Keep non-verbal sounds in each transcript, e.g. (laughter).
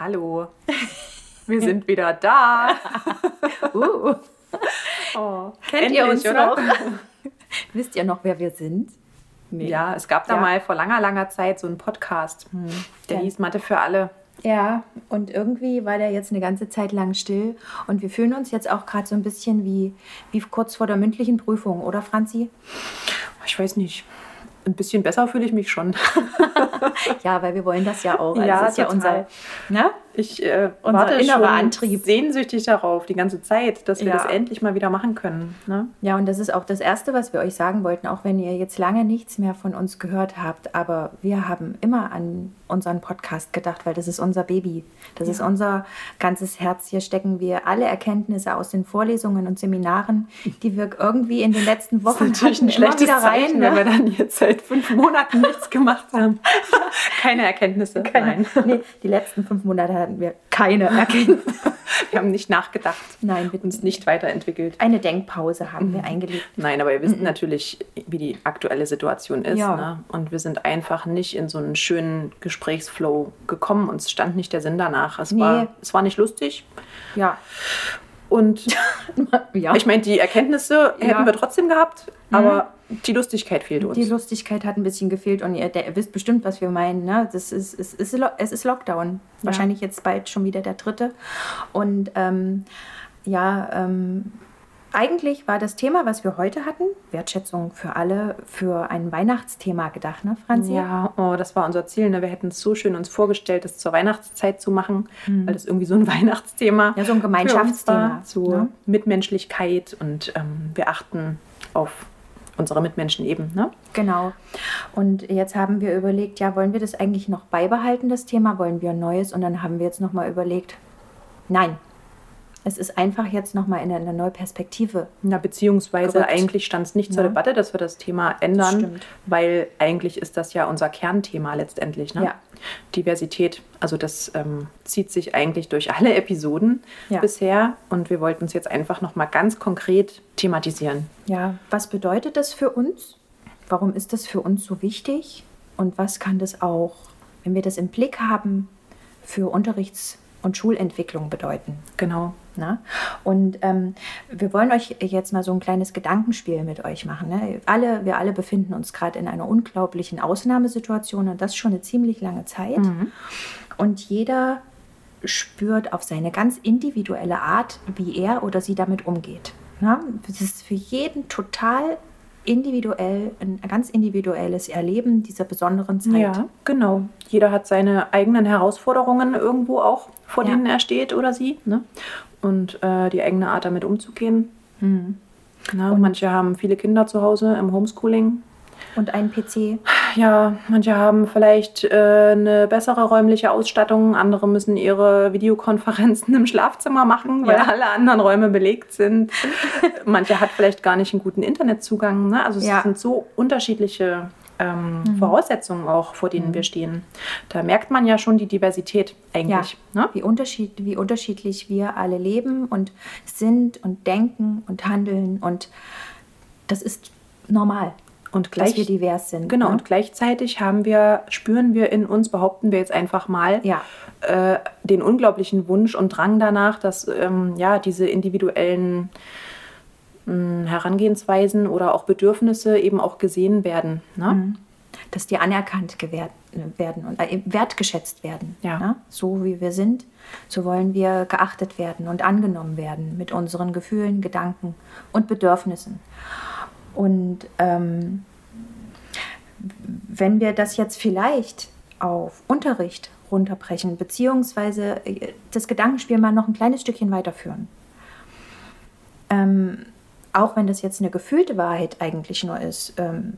Hallo. (laughs) Wir sind wieder da. (laughs) Uh. Oh, Kennt endlich, ihr uns oder? noch? (laughs) Wisst ihr noch, wer wir sind? Ja, es gab da Ja. mal vor langer, langer Zeit so einen Podcast. Der Ja. hieß Mathe für alle. Ja, und irgendwie war der jetzt eine ganze Zeit lang still. Und wir fühlen uns jetzt auch gerade so ein bisschen wie, wie kurz vor der mündlichen Prüfung, oder Franzi? Ich weiß nicht. Ein bisschen besser fühle ich mich schon. (laughs) Ja, weil wir wollen das ja auch. Also Ja, das ist ja total. unser, ne? Ich äh, Unser warte innerer Antrieb. sehnsüchtig darauf, die ganze Zeit, dass wir Ja. das endlich mal wieder machen können. Ne? Ja, und das ist auch das Erste, was wir euch sagen wollten, auch wenn ihr jetzt lange nichts mehr von uns gehört habt. Aber wir haben immer an unseren Podcast gedacht, weil das ist unser Baby. Das ist unser ganzes Herz. Hier stecken wir alle Erkenntnisse aus den Vorlesungen und Seminaren, die wir irgendwie in den letzten Wochen Natürlich hatten, ein schlechtes wieder rein. Zeichen, wenn wir Ne? dann jetzt seit fünf Monaten nichts gemacht haben. (laughs) (laughs) Keine Erkenntnisse. Nein. Nee, die letzten fünf Monate hatten wir keine (laughs) Erkenntnisse. Wir haben nicht nachgedacht, Nein, wir- uns nicht weiterentwickelt. Eine Denkpause haben wir eingelegt. Nein, aber ihr wisst natürlich, wie die aktuelle Situation ist. Ja. Ne? Und wir sind einfach nicht in so einen schönen Gesprächsflow gekommen. Uns stand nicht der Sinn danach. Es, Nee. war, es war nicht lustig. Ja. Und (laughs) ja. ich meine, die Erkenntnisse hätten wir trotzdem gehabt, aber die Lustigkeit fehlt uns. Die Lustigkeit hat ein bisschen gefehlt und ihr, ihr wisst bestimmt, was wir meinen. Ne? Das ist, es, ist, es ist Lockdown. Wahrscheinlich jetzt bald schon wieder der dritte. Und ähm, ja, ähm, eigentlich war das Thema, was wir heute hatten, Wertschätzung für alle, für ein Weihnachtsthema gedacht, ne, Franzi? Ja, oh, das war unser Ziel. Ne? Wir hätten es so schön uns vorgestellt, das zur Weihnachtszeit zu machen, weil das irgendwie so ein (laughs) Weihnachtsthema Mhm. Ja, so ein Gemeinschaftsthema, So ne? Mitmenschlichkeit und ähm, wir achten auf unsere Mitmenschen eben. Ne? Genau. Und jetzt haben wir überlegt, ja, wollen wir das eigentlich noch beibehalten, das Thema? Wollen wir ein neues? Und dann haben wir jetzt nochmal überlegt, nein. Es ist einfach jetzt nochmal in eine neue Perspektive Na, beziehungsweise Gerückt. eigentlich stand es nicht zur Ja. Debatte, dass wir das Thema ändern, stimmt. weil eigentlich ist das ja unser Kernthema letztendlich. Ne? Ja. Diversität, also das ähm, zieht sich eigentlich durch alle Episoden Ja. bisher und wir wollten es jetzt einfach nochmal ganz konkret thematisieren. Ja, was bedeutet das für uns? Warum ist das für uns so wichtig? Und was kann das auch, wenn wir das im Blick haben, für Unterrichts- und Schulentwicklung bedeuten? Genau. Ne? Und ähm, wir wollen euch jetzt mal so ein kleines Gedankenspiel mit euch machen. Ne? Alle, wir alle befinden uns gerade in einer unglaublichen Ausnahmesituation und das schon eine ziemlich lange Zeit. Und jeder spürt auf seine ganz individuelle Art, wie er oder sie damit umgeht. Ne? Das ist für jeden total individuell, ein ganz individuelles Erleben dieser besonderen Zeit. Ja, genau. Jeder hat seine eigenen Herausforderungen irgendwo auch, vor Ja. denen er steht oder sie. Ne? Und äh, die eigene Art, damit umzugehen. Mhm. Na, manche haben viele Kinder zu Hause im Homeschooling. Und ein PC. Ja, manche haben vielleicht äh, eine bessere räumliche Ausstattung, andere müssen ihre Videokonferenzen (laughs) im Schlafzimmer machen, weil Ja. alle anderen Räume belegt sind. (laughs) manche hat vielleicht gar nicht einen guten Internetzugang. Ne? Also es Ja. sind so unterschiedliche ähm, Mhm. Voraussetzungen auch, vor denen wir stehen. Da merkt man ja schon die Diversität eigentlich. Ja, Ne? wie, unterschied, wie unterschiedlich wir alle leben und sind und denken und handeln. Und das ist normal, Und dass gleich, wir divers sind. Genau, ne? und gleichzeitig haben wir, spüren wir in uns, behaupten wir jetzt einfach mal, Ja. äh, den unglaublichen Wunsch und Drang danach, dass ähm, ja, diese individuellen mh, Herangehensweisen oder auch Bedürfnisse eben auch gesehen werden. Ne? Mhm. dass die anerkannt gewährt, werden und äh, wertgeschätzt werden. Ja. ne? So wie wir sind, so wollen wir geachtet werden und angenommen werden mit unseren Gefühlen, Gedanken und Bedürfnissen. Und ähm, wenn wir das jetzt vielleicht auf Unterricht runterbrechen, beziehungsweise äh, das Gedankenspiel mal noch ein kleines Stückchen weiterführen. Ähm, auch wenn das jetzt eine gefühlte Wahrheit eigentlich nur ist, ähm,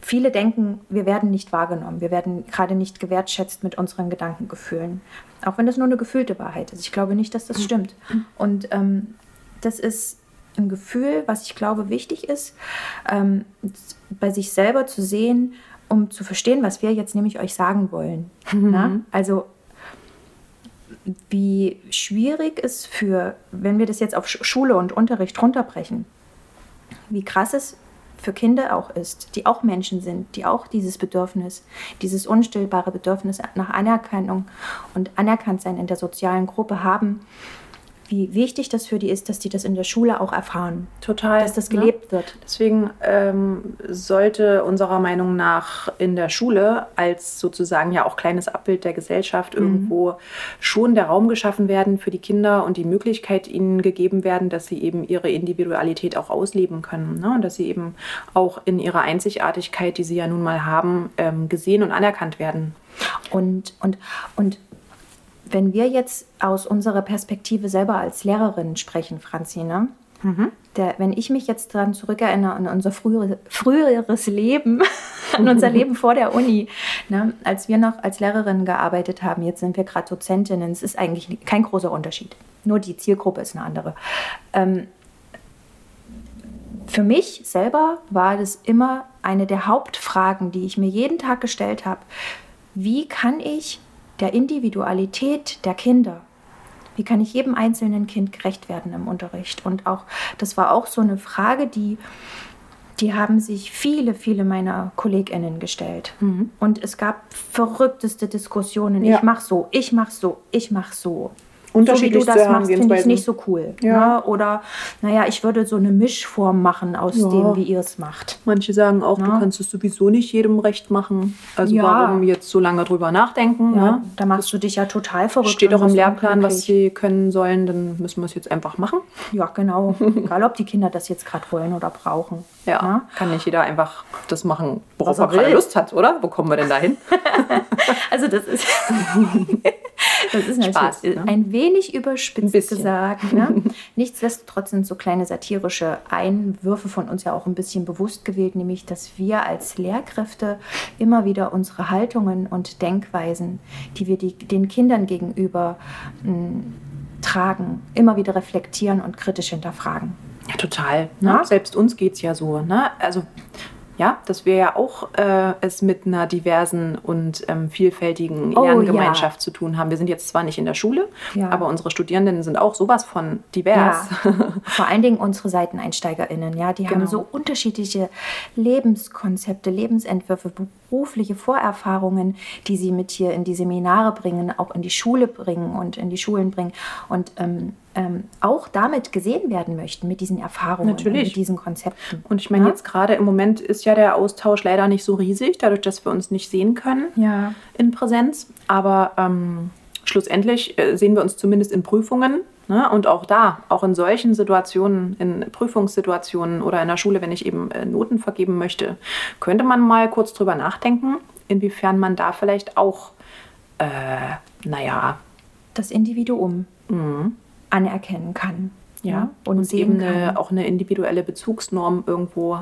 viele denken, wir werden nicht wahrgenommen, wir werden gerade nicht gewertschätzt mit unseren Gedankengefühlen. Auch wenn das nur eine gefühlte Wahrheit ist. Ich glaube nicht, dass das stimmt. Und ähm, das ist ein Gefühl, was ich glaube wichtig ist, ähm, bei sich selber zu sehen, um zu verstehen, was wir jetzt nämlich euch sagen wollen. Na? Also wie schwierig es für, wenn wir das jetzt auf Sch- Schule und Unterricht runterbrechen, wie krass es für Kinder auch ist, die auch Menschen sind, die auch dieses Bedürfnis, dieses unstillbare Bedürfnis nach Anerkennung und Anerkanntsein in der sozialen Gruppe haben, wie wichtig das für die ist, dass die das in der Schule auch erfahren. Total. Dass das gelebt ne? wird. Deswegen ähm, sollte unserer Meinung nach in der Schule als sozusagen ja auch kleines Abbild der Gesellschaft mhm. irgendwo schon der Raum geschaffen werden für die Kinder und die Möglichkeit ihnen gegeben werden, dass sie eben ihre Individualität auch ausleben können. Ne? Und dass sie eben auch in ihrer Einzigartigkeit, die sie ja nun mal haben, ähm, gesehen und anerkannt werden. Und, und, und wenn wir jetzt aus unserer Perspektive selber als Lehrerin sprechen, Franzine, mhm. der, wenn ich mich jetzt daran zurückerinnere an unser frühere, früheres Leben, (laughs) an unser Leben vor der Uni, ne, als wir noch als Lehrerin gearbeitet haben, jetzt sind wir gerade Dozentinnen, es ist eigentlich kein großer Unterschied. Nur die Zielgruppe ist eine andere. Ähm, für mich selber war das immer eine der Hauptfragen, die ich mir jeden Tag gestellt habe. Wie kann ich der Individualität der Kinder. Wie kann ich jedem einzelnen Kind gerecht werden im Unterricht? Und auch, das war auch so eine Frage, die, die haben sich viele, viele meiner KollegInnen gestellt. Mhm. Und es gab verrückteste Diskussionen. Ja. Ich mach so, ich mach so, ich mach so unterschiedlich so wie du das machst, finde ich nicht so cool. Ja. Ne? Oder, naja, ich würde so eine Mischform machen aus ja. dem, wie ihr es macht. Manche sagen auch, ja. du kannst es sowieso nicht jedem recht machen. Also warum jetzt so lange drüber nachdenken? Ja, ne? Da machst du dich ja total verrückt. Steht doch im Lehrplan, was sie können sollen, dann müssen wir es jetzt einfach machen. Ja, genau. (laughs) Egal, ob die Kinder das jetzt gerade wollen oder brauchen. Ja, ne? kann nicht jeder einfach das machen, worauf er gerade Lust hat, oder? Wo kommen wir denn da hin? (laughs) also das ist... (laughs) Das ist Spaß, natürlich ne? ein wenig überspitzt ein gesagt. Ne? (laughs) Nichtsdestotrotz sind so kleine satirische Einwürfe von uns ja auch ein bisschen bewusst gewählt, nämlich dass wir als Lehrkräfte immer wieder unsere Haltungen und Denkweisen, die wir die, den Kindern gegenüber mh, hm, tragen, immer wieder reflektieren und kritisch hinterfragen. Ja, total. Ne? Selbst uns geht es ja so. Ne? Also ja, dass wir ja auch äh, es mit einer diversen und ähm, vielfältigen oh, Lerngemeinschaft ja. zu tun haben. Wir sind jetzt zwar nicht in der Schule, ja. aber unsere Studierenden sind auch sowas von divers. Ja. Vor allen Dingen unsere SeiteneinsteigerInnen, ja, die genau. haben so unterschiedliche Lebenskonzepte, Lebensentwürfe, berufliche Vorerfahrungen, die sie mit hier in die Seminare bringen, auch in die Schule bringen und in die Schulen bringen. Und ähm, ähm, auch damit gesehen werden möchten, mit diesen Erfahrungen, Natürlich. mit diesen Konzepten. Und ich meine, ja? jetzt gerade im Moment ist ja der Austausch leider nicht so riesig, dadurch, dass wir uns nicht sehen können ja. in Präsenz. Aber ähm, schlussendlich äh, sehen wir uns zumindest in Prüfungen. Ne? Und auch da, auch in solchen Situationen, in Prüfungssituationen oder in der Schule, wenn ich eben äh, Noten vergeben möchte, könnte man mal kurz drüber nachdenken, inwiefern man da vielleicht auch, äh, naja, das Individuum mhm anerkennen kann. Ja, und, und eben eine, auch eine individuelle Bezugsnorm irgendwo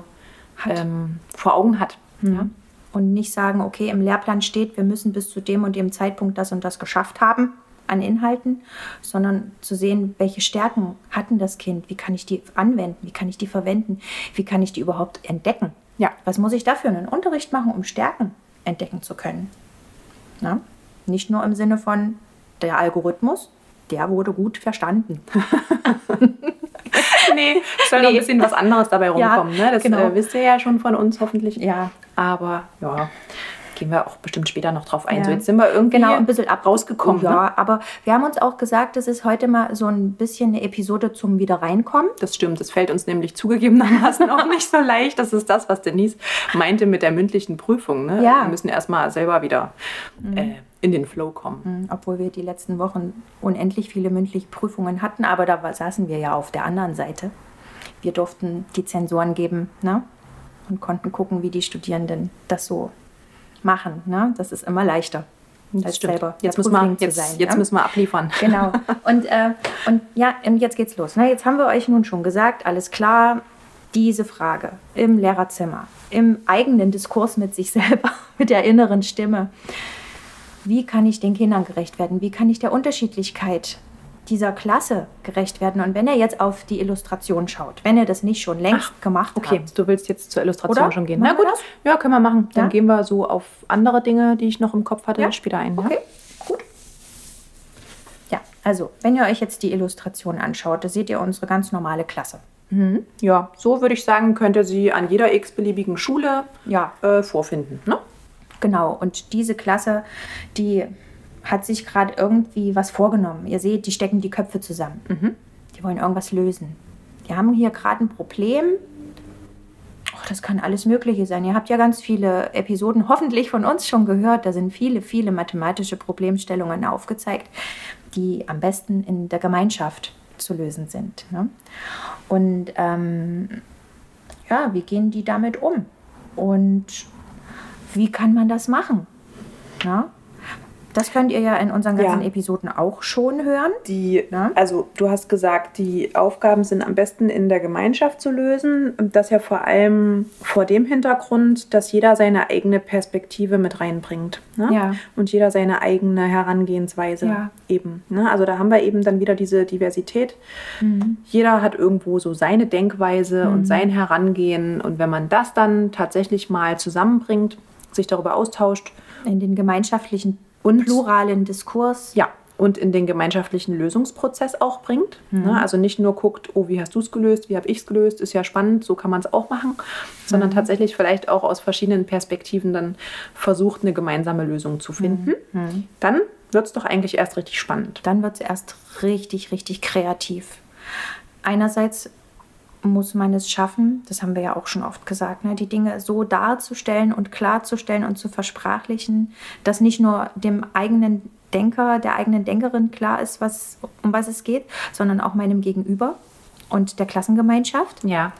ähm, vor Augen hat. Mhm. Ja? Und nicht sagen, okay, im Lehrplan steht, wir müssen bis zu dem und dem Zeitpunkt das und das geschafft haben an Inhalten, sondern zu sehen, welche Stärken hatten das Kind, wie kann ich die anwenden, wie kann ich die verwenden, wie kann ich die überhaupt entdecken. Ja. Was muss ich dafür in den Unterricht machen, um Stärken entdecken zu können? Na? Nicht nur im Sinne von der Algorithmus, der wurde gut verstanden. (laughs) nee, soll nee. noch ein bisschen was anderes dabei rumkommen. Ja, ne? Das genau. äh, wisst ihr ja schon von uns hoffentlich. Ja. Aber ja, gehen wir auch bestimmt später noch drauf ein. Ja. So, jetzt sind wir irgendwie genau, ein bisschen ab rausgekommen. Ja, ne? aber wir haben uns auch gesagt, das ist heute mal so ein bisschen eine Episode zum Wiederreinkommen. Das stimmt, das fällt uns nämlich zugegebenermaßen (laughs) auch nicht so leicht. Das ist das, was Denise meinte mit der mündlichen Prüfung. Ne? Ja. Wir müssen erstmal selber wieder mhm. äh, in den Flow kommen. Mhm, obwohl wir die letzten Wochen unendlich viele mündliche Prüfungen hatten, aber da saßen wir ja auf der anderen Seite. Wir durften die Zensoren geben ne? und konnten gucken, wie die Studierenden das so machen. Ne? Das ist immer leichter. Das stimmt. selber jetzt, müssen wir, jetzt, sein, jetzt ja? müssen wir abliefern. (laughs) Genau. Und, äh, und ja, und jetzt geht's los. Ne? Jetzt haben wir euch nun schon gesagt, alles klar, diese Frage im Lehrerzimmer, im eigenen Diskurs mit sich selber, (laughs) mit der inneren Stimme wie kann ich den Kindern gerecht werden? Wie kann ich der Unterschiedlichkeit dieser Klasse gerecht werden. Und wenn er jetzt auf die Illustration schaut, wenn er das nicht schon längst Ach, gemacht okay. hat. Okay, du willst jetzt zur Illustration Oder? schon gehen. Na gut, ja, können wir machen. Dann ja? gehen wir so auf andere Dinge, die ich noch im Kopf hatte, ja? später ein. Okay, ja? gut. Ja, also, wenn ihr euch jetzt die Illustration anschaut, da seht ihr unsere ganz normale Klasse. Mhm. Ja, so würde ich sagen, könnte sie an jeder x-beliebigen Schule Ja. äh, vorfinden. Ne? Genau, und diese Klasse, die hat sich gerade irgendwie was vorgenommen. Ihr seht, die stecken die Köpfe zusammen. Die wollen irgendwas lösen. Die haben hier gerade ein Problem. Och, das kann alles Mögliche sein. Ihr habt ja ganz viele Episoden hoffentlich von uns schon gehört. Da sind viele, viele mathematische Problemstellungen aufgezeigt, die am besten in der Gemeinschaft zu lösen sind. Ne? Und ähm, ja, wie gehen die damit um? Und wie kann man das machen? Na? Das könnt ihr ja in unseren ganzen Ja. Episoden auch schon hören. Die, Ja. also du hast gesagt, die Aufgaben sind am besten in der Gemeinschaft zu lösen. Und das ja vor allem vor dem Hintergrund, dass jeder seine eigene Perspektive mit reinbringt. Ne? Ja. Und jeder seine eigene Herangehensweise Ja. eben. Ne? Also da haben wir eben dann wieder diese Diversität. Mhm. Jeder hat irgendwo so seine Denkweise und sein Herangehen. Und wenn man das dann tatsächlich mal zusammenbringt, sich darüber austauscht, In den gemeinschaftlichen Und- pluralen Diskurs. Ja, und in den gemeinschaftlichen Lösungsprozess auch bringt. Ne? Also nicht nur guckt, oh, wie hast du es gelöst, wie habe ich es gelöst, ist ja spannend, so kann man es auch machen, sondern tatsächlich vielleicht auch aus verschiedenen Perspektiven dann versucht, eine gemeinsame Lösung zu finden. Dann wird es doch eigentlich erst richtig spannend. Dann wird es erst richtig, richtig kreativ. Einerseits muss man es schaffen, das haben wir ja auch schon oft gesagt, ne, die Dinge so darzustellen und klarzustellen und zu versprachlichen, dass nicht nur dem eigenen Denker, der eigenen Denkerin klar ist, was, um was es geht, sondern auch meinem Gegenüber und der Klassengemeinschaft. Ja.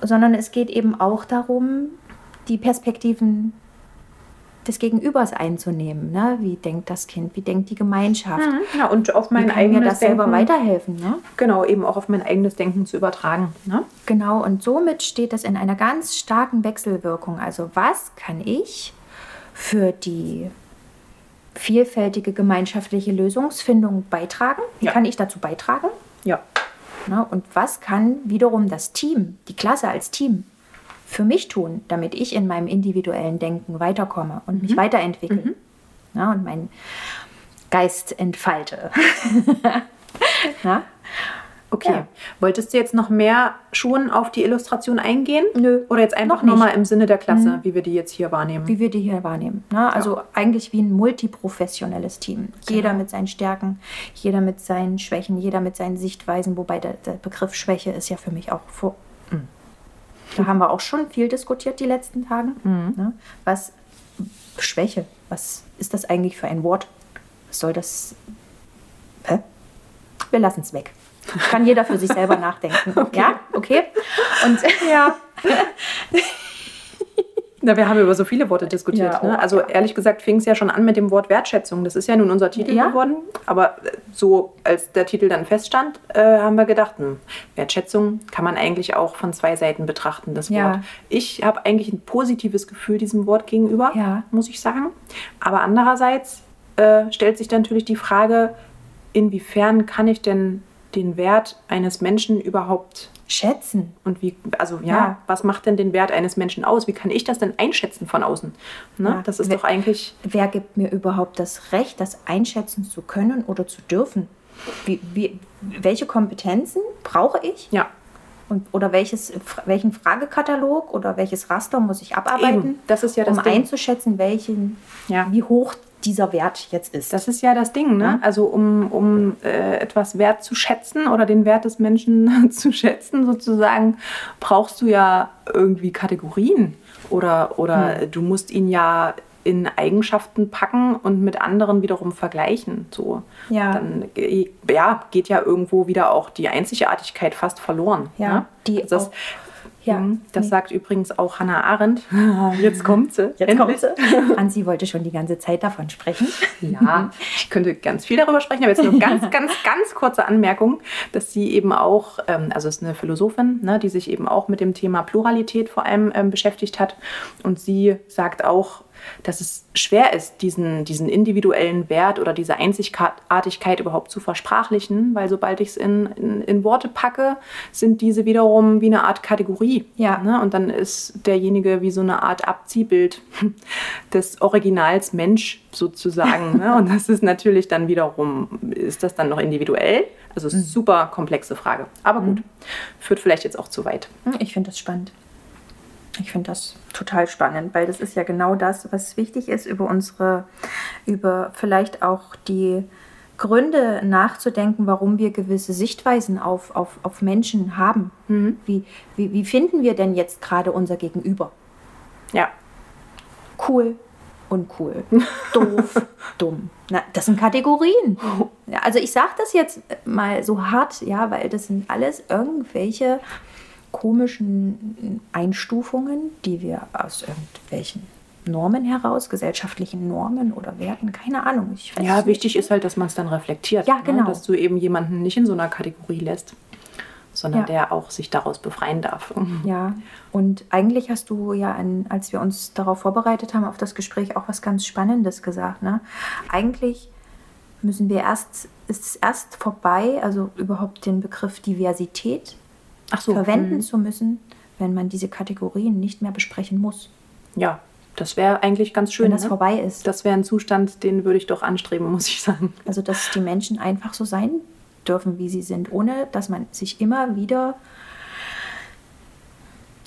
sondern es geht eben auch darum, die Perspektiven des Gegenübers einzunehmen. Ne? Wie denkt das Kind? Wie denkt die Gemeinschaft? ja und auf Wie mein kann mir eigenes das selber Denken, weiterhelfen? Ne? Genau, eben auch auf mein eigenes Denken zu übertragen. Ne? Genau, und somit steht es in einer ganz starken Wechselwirkung. Also was kann ich für die vielfältige gemeinschaftliche Lösungsfindung beitragen? Wie Ja. kann ich dazu beitragen? Ja. Ne? Und was kann wiederum das Team, die Klasse als Team, für mich tun, damit ich in meinem individuellen Denken weiterkomme und mich weiterentwickle ne? und meinen Geist entfalte? (laughs) Na? Okay. Ja. Wolltest du jetzt noch mehr schon auf die Illustration eingehen? Nö, Oder jetzt einfach noch nicht. Mhm. nur mal im Sinne der Klasse, wie wir die jetzt hier wahrnehmen? Wie wir die hier wahrnehmen. Ne? Also eigentlich wie ein multiprofessionelles Team. Jeder Genau. mit seinen Stärken, jeder mit seinen Schwächen, jeder mit seinen Sichtweisen, wobei der, der Begriff Schwäche ist ja für mich auch vor. Da haben wir auch schon viel diskutiert die letzten Tage. Ne? Was Schwäche, was ist das eigentlich für ein Wort? Was soll das? Hä? Wir lassen es weg. Kann jeder für sich selber (laughs) nachdenken. Ja, okay. Und Ja. (laughs) Na, wir haben über so viele Worte diskutiert. Ja, ne? oh, Also ehrlich gesagt fing es ja schon an mit dem Wort Wertschätzung. Das ist ja nun unser Titel Ja. geworden. Aber äh, so als der Titel dann feststand, äh, haben wir gedacht, hm, Wertschätzung kann man eigentlich auch von zwei Seiten betrachten, das Ja. Wort. Ich habe eigentlich ein positives Gefühl diesem Wort gegenüber, muss ich sagen. Aber andererseits äh, stellt sich dann natürlich die Frage, inwiefern kann ich denn den Wert eines Menschen überhaupt schätzen. und wie, also ja, Ja. was macht denn den Wert eines Menschen aus? Wie kann ich das denn einschätzen von außen? Ne? Ja. Das ist Wer- doch eigentlich, Wer gibt mir überhaupt das Recht, das einschätzen zu können oder zu dürfen? Wie, wie, welche Kompetenzen brauche ich? ja, Und, oder welches, welchen Fragekatalog oder welches Raster muss ich abarbeiten, Eben. Das ist ja das um Ding. einzuschätzen, welchen, Ja. wie hoch dieser Wert jetzt ist. das ist ja das Ding. Ne? Also um, um äh, etwas wert zu schätzen oder den Wert des Menschen (laughs) zu schätzen sozusagen, brauchst du ja irgendwie Kategorien oder, oder Hm. du musst ihn ja in Eigenschaften packen und mit anderen wiederum vergleichen. So. Ja. Dann äh, ja, geht ja irgendwo wieder auch die Einzigartigkeit fast verloren. Ja, ne? die das, auch- ja, Mhm, das nee. sagt übrigens auch Hannah Arendt. (laughs) Jetzt kommt sie. Jetzt kommt sie. (laughs) Ansi wollte schon die ganze Zeit davon sprechen. Ja, ich könnte ganz viel darüber sprechen, aber jetzt nur ganz, (laughs) ganz, ganz kurze Anmerkung, dass sie eben auch, ähm, also ist eine Philosophin, ne, die sich eben auch mit dem Thema Pluralität vor allem ähm, beschäftigt hat. Und sie sagt auch, dass es schwer ist, diesen, diesen individuellen Wert oder diese Einzigartigkeit überhaupt zu versprachlichen, weil sobald ich es in, in, in, Worte packe, sind diese wiederum wie eine Art Kategorie. Ja. Ne? Und dann ist derjenige wie so eine Art Abziehbild (laughs) des Originals Mensch sozusagen. ne? (laughs) Und das ist natürlich dann wiederum, ist das dann noch individuell? Also mhm. super komplexe Frage. Aber gut, mhm. führt vielleicht jetzt auch zu weit. Ich finde das spannend. Ich finde das total spannend, weil das ist ja genau das, was wichtig ist, über unsere, über vielleicht auch die Gründe nachzudenken, warum wir gewisse Sichtweisen auf, auf, auf Menschen haben. Mhm. Wie, wie, wie finden wir denn jetzt gerade unser Gegenüber? Ja. Cool, uncool, (laughs) doof, dumm. Na, das sind Kategorien. (laughs) Also ich sage das jetzt mal so hart, ja, weil das sind alles irgendwelche komischen Einstufungen, die wir aus irgendwelchen Normen heraus, gesellschaftlichen Normen oder Werten, keine Ahnung. ja, wichtig ist halt, dass man es dann reflektiert. Ja, ne? genau. Ne? Dass du eben jemanden nicht in so einer Kategorie lässt, sondern ja. der auch sich daraus befreien darf. (laughs) Ja, und eigentlich hast du ja, an, als wir uns darauf vorbereitet haben, auf das Gespräch auch was ganz Spannendes gesagt. Ne? Eigentlich müssen wir erst, ist es erst vorbei, also überhaupt den Begriff Diversität so. verwenden mhm. zu müssen, wenn man diese Kategorien nicht mehr besprechen muss. Ja, das wäre eigentlich ganz schön. Wenn das ne? vorbei ist. Das wäre ein Zustand, den würde ich doch anstreben, (laughs) muss ich sagen. Also, dass die Menschen einfach so sein dürfen, wie sie sind, ohne dass man sich immer wieder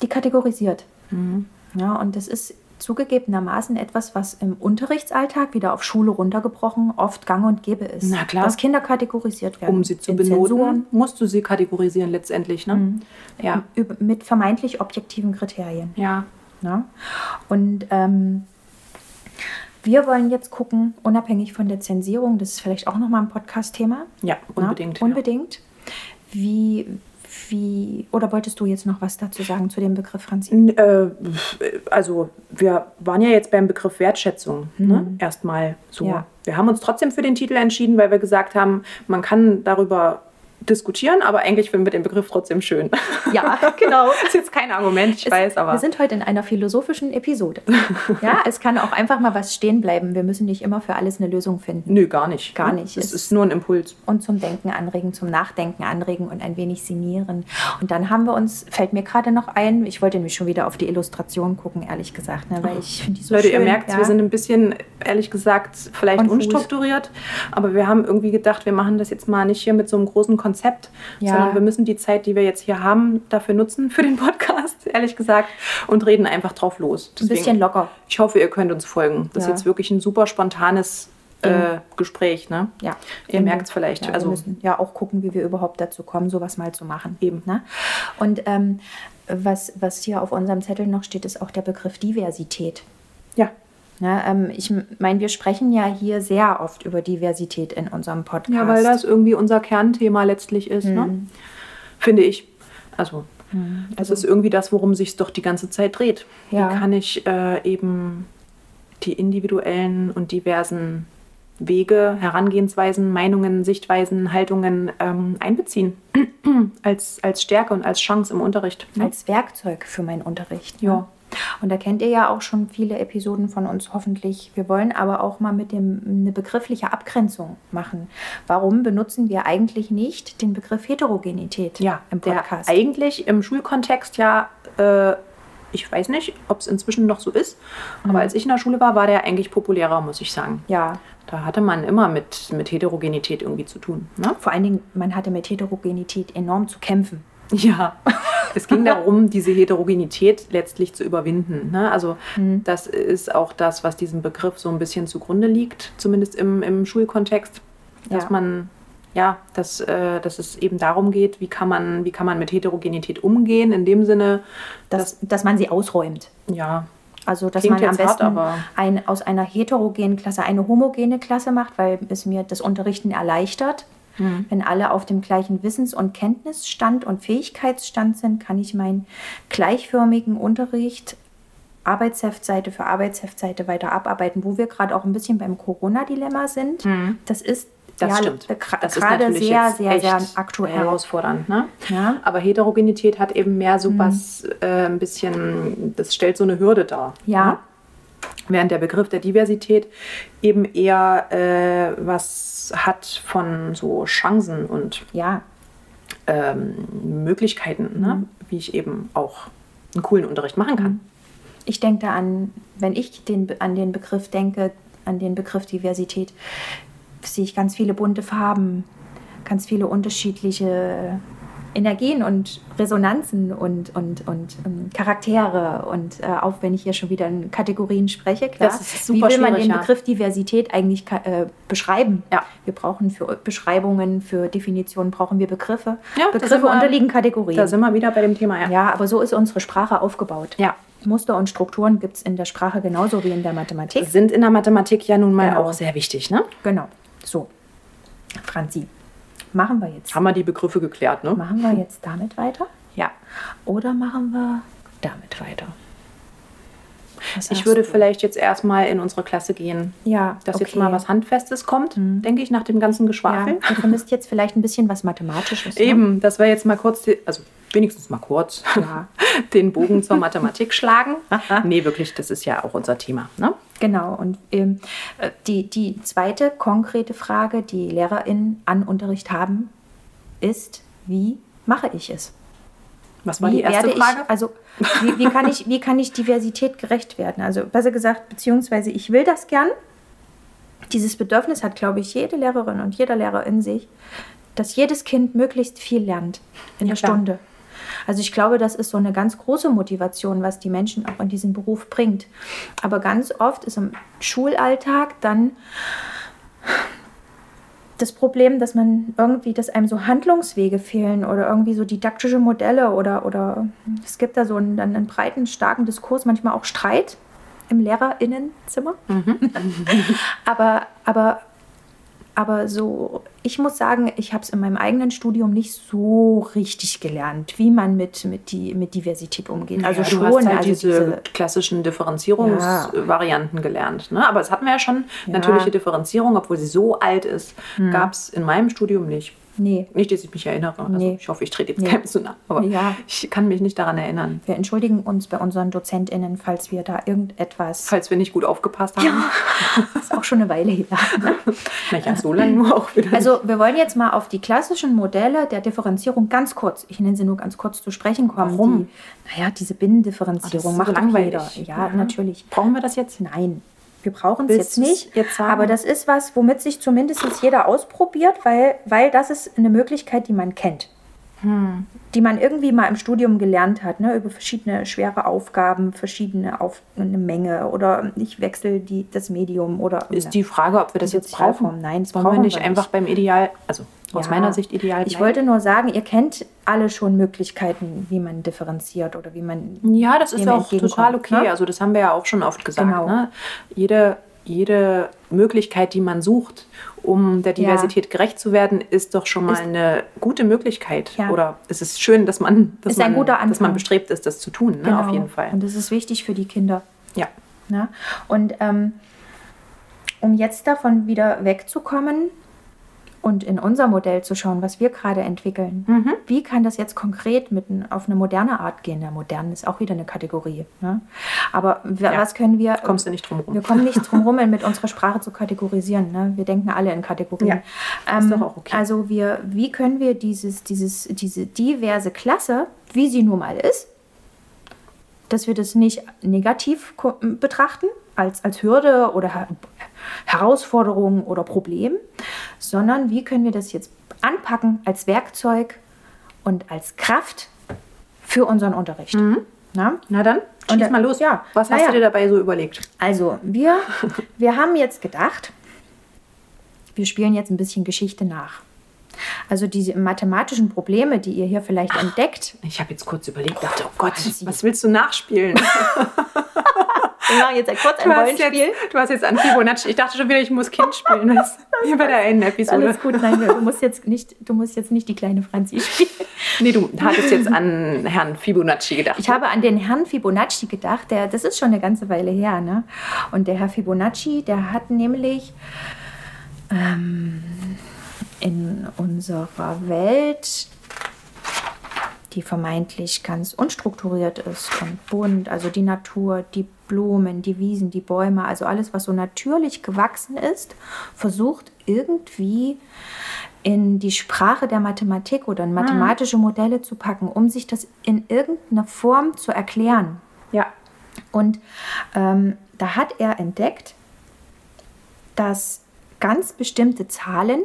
die kategorisiert. Mhm. Ja, und das ist zugegebenermaßen etwas, was im Unterrichtsalltag wieder auf Schule runtergebrochen oft gang und gäbe ist. Na klar. Dass Kinder kategorisiert werden. Um sie zu benoten, Zensuren. musst du sie kategorisieren letztendlich. Ne? Mhm. Ja. Mit vermeintlich objektiven Kriterien. Ja. ja? Und ähm, wir wollen jetzt gucken, unabhängig von der Zensierung, das ist vielleicht auch nochmal ein Podcast-Thema. Ja, unbedingt. Ja, unbedingt. Ja. Wie, wie, oder wolltest du jetzt noch was dazu sagen zu dem Begriff, Franzi? Äh, also, wir waren ja jetzt beim Begriff Wertschätzung, ne? mhm. ne? erstmal so. Ja. Wir haben uns trotzdem für den Titel entschieden, weil wir gesagt haben, man kann darüber diskutieren, aber eigentlich finden wir den Begriff trotzdem schön. Ja, (laughs) genau. das ist jetzt kein Argument, ich es, weiß, aber. Wir sind heute in einer philosophischen Episode. ja, (laughs) es kann auch einfach mal was stehen bleiben. Wir müssen nicht immer für alles eine Lösung finden. Nö, gar nicht. Gar nicht. Es, es ist nur ein Impuls. Und zum Denken anregen, zum Nachdenken anregen und ein wenig sinnieren. Und dann haben wir uns, fällt mir gerade noch ein, ich wollte nämlich schon wieder auf die Illustration gucken, ehrlich gesagt, ne, weil ich finde die so Leute, schön. ihr merkt, ja. wir sind ein bisschen, ehrlich gesagt, vielleicht unstrukturiert, aber wir haben irgendwie gedacht, wir machen das jetzt mal nicht hier mit so einem großen Konzept, ja. sondern wir müssen die Zeit, die wir jetzt hier haben, dafür nutzen für den (laughs) Podcast, ehrlich gesagt, und reden einfach drauf los. Deswegen, ein bisschen locker. Ich hoffe, ihr könnt uns folgen. Das ja. ist jetzt wirklich ein super spontanes äh, Gespräch. Ne? Ja. Ihr merkt es vielleicht. Ja, also, wir müssen ja auch gucken, wie wir überhaupt dazu kommen, sowas mal zu machen. Eben. Ne? Und ähm, was, was hier auf unserem Zettel noch steht, ist auch der Begriff Diversität. Ja. Ne, ähm, ich meine, wir sprechen ja hier sehr oft über Diversität in unserem Podcast. Ja, weil das irgendwie unser Kernthema letztlich ist, ne? mhm. ne? finde ich. Also, mhm. das ist irgendwie das, worum sich doch die ganze Zeit dreht. Ja. Wie kann ich äh, eben die individuellen und diversen Wege, Herangehensweisen, Meinungen, Sichtweisen, Haltungen ähm, einbeziehen (clears throat) als, als Stärke und als Chance im Unterricht. Ne? Als Werkzeug für meinen Unterricht. Ja. Ne? Und da kennt ihr ja auch schon viele Episoden von uns hoffentlich. Wir wollen aber auch mal mit dem eine begriffliche Abgrenzung machen. Warum benutzen wir eigentlich nicht den Begriff Heterogenität ja, im Podcast? Der eigentlich im Schulkontext ja äh, ich weiß nicht, ob es inzwischen noch so ist, aber mhm. als ich in der Schule war, war der eigentlich populärer, muss ich sagen. Ja. Da hatte man immer mit, mit Heterogenität irgendwie zu tun. Ne? Vor allen Dingen, man hatte mit Heterogenität enorm zu kämpfen. Ja, es ging darum, (laughs) diese Heterogenität letztlich zu überwinden. Ne? Also mhm. das ist auch das, was diesem Begriff so ein bisschen zugrunde liegt, zumindest im, im Schulkontext, dass ja. man ja, dass, äh, dass es eben darum geht, wie kann, man, wie kann man mit Heterogenität umgehen, in dem Sinne, dass, dass, dass man sie ausräumt. Ja. Also, dass man am besten hart, ein, aus einer heterogenen Klasse eine homogene Klasse macht, weil es mir das Unterrichten erleichtert. Mhm. Wenn alle auf dem gleichen Wissens- und Kenntnisstand und Fähigkeitsstand sind, kann ich meinen gleichförmigen Unterricht Arbeitsheftseite für Arbeitsheftseite weiter abarbeiten, wo wir gerade auch ein bisschen beim Corona-Dilemma sind. Mhm. Das ist das ja, stimmt. Das gerade sehr, sehr, sehr aktuell. Herausfordernd. Ne? Ja. Aber Heterogenität hat eben mehr so mhm. was, äh, ein bisschen, das stellt so eine Hürde dar. Ja. Ne? Während der Begriff der Diversität eben eher äh, was hat von so Chancen und Ja, ähm, Möglichkeiten, ne? wie ich eben auch einen coolen Unterricht machen kann. ich denke da an, wenn ich den, an den Begriff denke, an den Begriff Diversität, sehe ich ganz viele bunte Farben, ganz viele unterschiedliche Energien und Resonanzen und, und, und ähm, Charaktere. Und äh, auch wenn ich hier schon wieder in Kategorien spreche, klar, Das ist wie will man den. Begriff Diversität eigentlich äh, beschreiben? Ja. Wir brauchen für Beschreibungen, für Definitionen brauchen wir Begriffe. Ja, Begriffe wir- unterliegen Kategorien. Da sind wir wieder bei dem Thema, ja. Ja, aber so ist unsere Sprache aufgebaut. Ja. Muster und Strukturen gibt es in der Sprache genauso wie in der Mathematik. Sind in der Mathematik ja nun mal Genau. auch sehr wichtig, ne? Genau. So. Franzi, machen wir jetzt. Haben wir die Begriffe geklärt, ne? Machen wir jetzt damit weiter? Ja. Oder machen wir damit weiter? Was Ich würde du? vielleicht jetzt erstmal in unsere Klasse gehen, ja, dass jetzt okay. mal was Handfestes kommt, denke ich, nach dem ganzen Ja, Geschwafel. du vermisst jetzt vielleicht ein bisschen was Mathematisches. Ne? Eben, dass wir jetzt mal kurz, die, also wenigstens mal kurz, Ja. (laughs) den Bogen zur Mathematik schlagen. (laughs) nee, wirklich, das ist ja auch unser Thema. Ne? Genau. Und ähm, äh, die, die zweite konkrete Frage, die LehrerInnen an Unterricht haben, ist, wie mache ich es? Was war Wie die erste werde Frage? Ich, also, wie, wie, kann ich, wie kann ich Diversität gerecht werden? Also, besser gesagt, beziehungsweise ich will das gern. Dieses Bedürfnis hat, glaube ich, jede Lehrerin und jeder Lehrer in sich, dass jedes Kind möglichst viel lernt in Ja, der klar. Stunde. Also ich glaube, das ist so eine ganz große Motivation, was die Menschen auch in diesen Beruf bringt. Aber ganz oft ist im Schulalltag dann das Problem, dass man irgendwie, dass einem so Handlungswege fehlen oder irgendwie so didaktische Modelle oder, oder es gibt da so einen, einen breiten, starken Diskurs, manchmal auch Streit im LehrerInnenzimmer. (laughs) aber, aber, aber so, ich muss sagen, ich habe es in meinem eigenen Studium nicht so richtig gelernt, wie man mit, mit, die, mit Diversität umgeht. Also Ja, schon, du hast halt also diese, klassischen Differenzierungsvarianten gelernt. Ne? Aber das hatten wir ja schon. Natürliche Differenzierung, obwohl sie so alt ist, gab es in meinem Studium nicht. Nee, Nicht, dass ich mich erinnere. Also Nee. ich hoffe, ich trete jetzt Nee. keinem zu nah. Aber Ja. ich kann mich nicht daran erinnern. wir entschuldigen uns bei unseren DozentInnen, falls wir da irgendetwas. Falls wir nicht gut aufgepasst haben. Das (laughs) ist auch schon eine Weile her. (laughs) Naja, so lange nur auch wieder. Also wir wollen jetzt mal auf die klassischen Modelle der Differenzierung ganz kurz, ich nenne sie nur ganz kurz zu sprechen kommen. Warum? Die, naja, diese Binnendifferenzierung so macht doch langweilig. jeder. Ja, natürlich. Brauchen wir das jetzt? Nein, wir brauchen es jetzt nicht. jetzt aber das ist was, womit sich zumindest jeder ausprobiert, weil, weil das ist eine Möglichkeit, die man kennt. Hm. Die man irgendwie mal im Studium gelernt hat, ne, über verschiedene schwere Aufgaben, verschiedene auf eine Menge oder ich wechsle die, das Medium oder Ist die Frage, ob wir das jetzt brauchen. Nein, das Wollen wir brauchen nicht wir einfach nicht. beim Ideal, also aus Ja. meiner Sicht ideal Ich bleiben? wollte nur sagen, ihr kennt alle schon Möglichkeiten, wie man differenziert oder wie man. Ja, das ist auch total okay. ne? Also das haben wir ja auch schon oft gesagt. Genau. Ne? Jede, jede Möglichkeit, die man sucht, um der Diversität gerecht zu werden, ist doch schon mal Ist- eine gute Möglichkeit. Ja. Oder es ist schön, dass man, dass man, dass man bestrebt ist, das zu tun. Ne? Auf jeden Fall. Und das ist wichtig für die Kinder. Ja. Ne? Und ähm, um jetzt davon wieder wegzukommen und in unser Modell zu schauen, was wir gerade entwickeln, Mhm. wie kann das jetzt konkret mit, auf eine moderne Art gehen? Ja, modern ist auch wieder eine Kategorie. Ne? Aber Ja. was können wir. Kommst du nicht drum rum. Wir kommen nicht drum rum, (laughs) mit unserer Sprache zu kategorisieren. Ne? Wir denken alle in Kategorien. Ja, ist doch auch okay. Also wir, wie können wir dieses, dieses, diese diverse Klasse, wie sie nun mal ist, dass wir das nicht negativ betrachten, als, als Hürde oder Her Herausforderung oder Problem, sondern wie können wir das jetzt anpacken als Werkzeug und als Kraft für unseren Unterricht. Na? Na dann, Und schieß da- mal los. ja, Was hast ja. du dir dabei so überlegt? Also, wir, wir haben jetzt gedacht, wir spielen jetzt ein bisschen Geschichte nach. Also diese mathematischen Probleme, die ihr hier vielleicht entdeckt, Ich habe jetzt kurz überlegt, dachte, oh Gott, Franzi. was willst du nachspielen? (laughs) wir machen jetzt kurz ein Rollenspiel. jetzt, du hast jetzt an Fibonacci. Ich dachte schon wieder, ich muss Kind spielen. Das wie (laughs) bei der einen Episode. Alles gut, nein, du musst jetzt nicht, du musst jetzt nicht die kleine Franzi spielen. Nee, du hattest jetzt an Herrn Fibonacci gedacht. Ich habe an den Herrn Fibonacci gedacht, der, das ist schon eine ganze Weile her, ne? Und der Herr Fibonacci, der hat nämlich ähm, in unserer Welt die vermeintlich ganz unstrukturiert ist und bunt, also die Natur, die Blumen, die Wiesen, die Bäume, also alles, was so natürlich gewachsen ist, versucht irgendwie in die Sprache der Mathematik oder in Mhm. mathematische Modelle zu packen, um sich das in irgendeiner Form zu erklären. Ja. Und ähm, da hat er entdeckt, dass ganz bestimmte Zahlen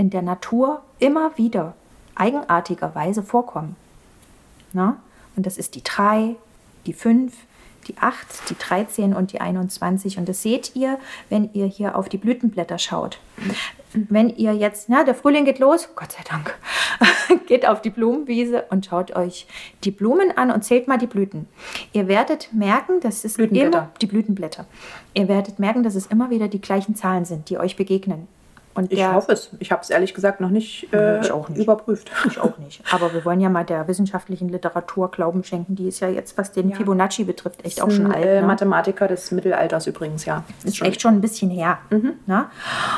in der Natur immer wieder eigenartigerweise vorkommen. Na? Und das ist die 3, die 5, die 8, die 13 und die 21. Und das seht ihr, wenn ihr hier auf die Blütenblätter schaut. Wenn ihr jetzt, na, der Frühling geht los, Gott sei Dank, (laughs) geht auf die Blumenwiese und schaut euch die Blumen an und zählt mal die Blüten. Ihr werdet merken, dass es immer die Blütenblätter. Ihr werdet merken, dass es immer wieder die gleichen Zahlen sind, die euch begegnen. Und Ich hoffe es. Ich habe es ehrlich gesagt noch nicht, äh, Ich auch nicht. überprüft. (laughs) Ich auch nicht. Aber wir wollen ja mal der wissenschaftlichen Literatur Glauben schenken. Die ist ja jetzt, was den Ja. Fibonacci betrifft, echt auch Ein, schon alt. äh, ne? Mathematiker des Mittelalters übrigens, ja. ist echt schon ein bisschen her. Ne?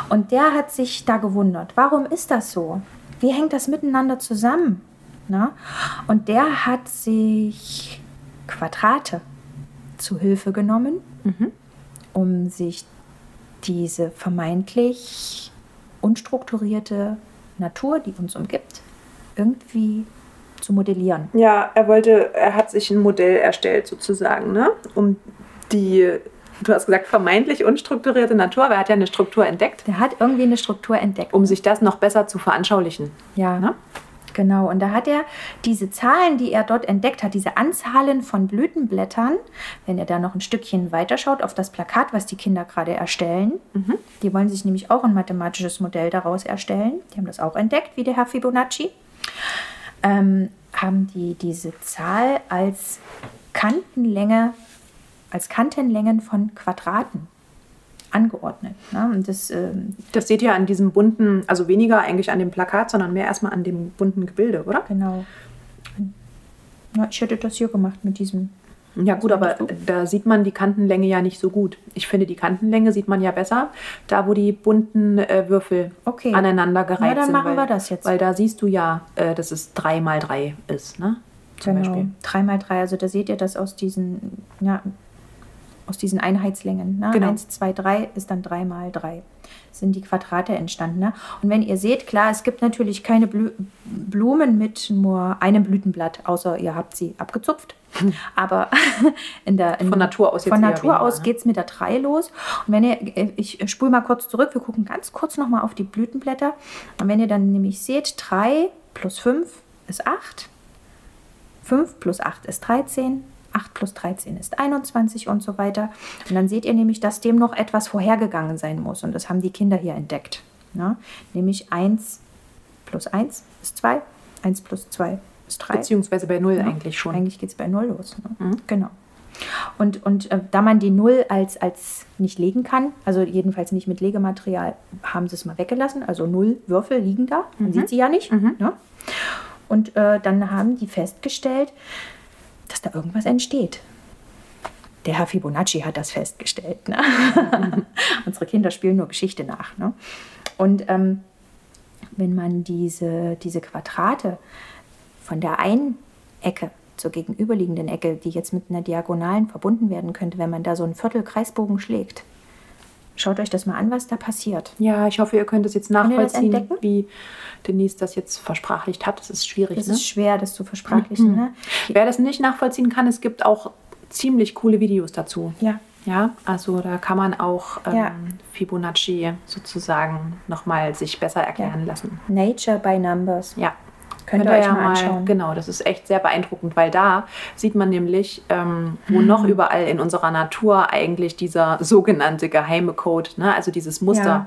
Und der hat sich da gewundert, warum ist das so? Wie hängt das miteinander zusammen? Ne? Und der hat sich Quadrate zu Hilfe genommen, um sich diese vermeintlich unstrukturierte Natur, die uns umgibt, irgendwie zu modellieren. Ja, er wollte, er hat sich ein Modell erstellt sozusagen, ne? Um die, du hast gesagt, vermeintlich unstrukturierte Natur, aber er hat ja eine Struktur entdeckt, Der hat irgendwie eine Struktur entdeckt. um sich das noch besser zu veranschaulichen. Ja, Ne? Genau. Und da hat er diese Zahlen, die er dort entdeckt hat, diese Anzahlen von Blütenblättern, wenn ihr da noch ein Stückchen weiterschaut auf das Plakat, was die Kinder gerade erstellen, die wollen sich nämlich auch ein mathematisches Modell daraus erstellen. Die haben das auch entdeckt, wie der Herr Fibonacci. Ähm, haben die diese Zahl als Kantenlänge, als Kantenlängen von Quadraten angeordnet. Ne? Und das ähm, Das seht ihr an diesem bunten, also weniger eigentlich an dem Plakat, sondern mehr erstmal an dem bunten Gebilde, oder? Genau. Na, ich hätte das hier gemacht mit diesem. Ja gut, aber da sieht man die Kantenlänge ja nicht so gut. Ich finde, die Kantenlänge sieht man ja besser, da wo die bunten äh, Würfel Okay. aneinander gereiht Na, dann sind. machen weil, wir das jetzt. Weil da siehst du ja, äh, dass es 3 mal 3 ist, ne? Zum Genau. Beispiel. 3 mal 3, also da seht ihr das aus diesen, ja, aus diesen Einheitslängen. Ne? Genau. 1, 2, 3 ist dann 3 mal 3. Sind die Quadrate entstanden. Ne? Und wenn ihr seht, klar, es gibt natürlich keine Blü Blumen mit nur einem Blütenblatt, außer ihr habt sie abgezupft. (laughs) Aber (laughs) in der, in, Von Natur aus von Natur weniger, aus ne? geht es mit der 3 los. Und wenn ihr, äh, ich spule mal kurz zurück, wir gucken ganz kurz nochmal auf die Blütenblätter. Und wenn ihr dann nämlich seht, 3 plus 5 ist 8, 5 plus 8 ist 13, 8 plus 13 ist 21 und so weiter. Und dann seht ihr nämlich, dass dem noch etwas vorhergegangen sein muss. Und das haben die Kinder hier entdeckt. Ne? Nämlich 1 plus 1 ist 2, 1 plus 2 ist 3. Beziehungsweise bei 0 eigentlich schon. Eigentlich geht es bei 0 los. Ne? Genau. Und, und äh, da man die 0 als, als nicht legen kann, also jedenfalls nicht mit Legematerial, haben sie es mal weggelassen. Also 0 Würfel liegen da, man sieht sie ja nicht. Ne? Und äh, dann haben die festgestellt, dass da irgendwas entsteht. Der Herr Fibonacci hat das festgestellt. Ne? (laughs) Unsere Kinder spielen nur Geschichte nach. Ne? Und ähm, wenn man diese, diese Quadrate von der einen Ecke zur gegenüberliegenden Ecke, die jetzt mit einer Diagonalen verbunden werden könnte, wenn man da so einen Viertelkreisbogen schlägt. Schaut euch das mal an, was da passiert. Ja, ich hoffe, ihr könnt es jetzt nachvollziehen, wie Denise das jetzt versprachlicht hat. Das ist schwierig. Das ne? ist schwer, das zu versprachlichen. Ne? Wer das nicht nachvollziehen kann, es gibt auch ziemlich coole Videos dazu. Ja. Ja, also da kann man auch ähm, Ja. Fibonacci sozusagen nochmal sich besser erklären lassen. Nature by Numbers. Ja. Könnt ihr euch mal anschauen. Genau, das ist echt sehr beeindruckend, weil da sieht man nämlich, ähm, wo Mhm. noch überall in unserer Natur eigentlich dieser sogenannte geheime Code, ne, also dieses Muster, Ja.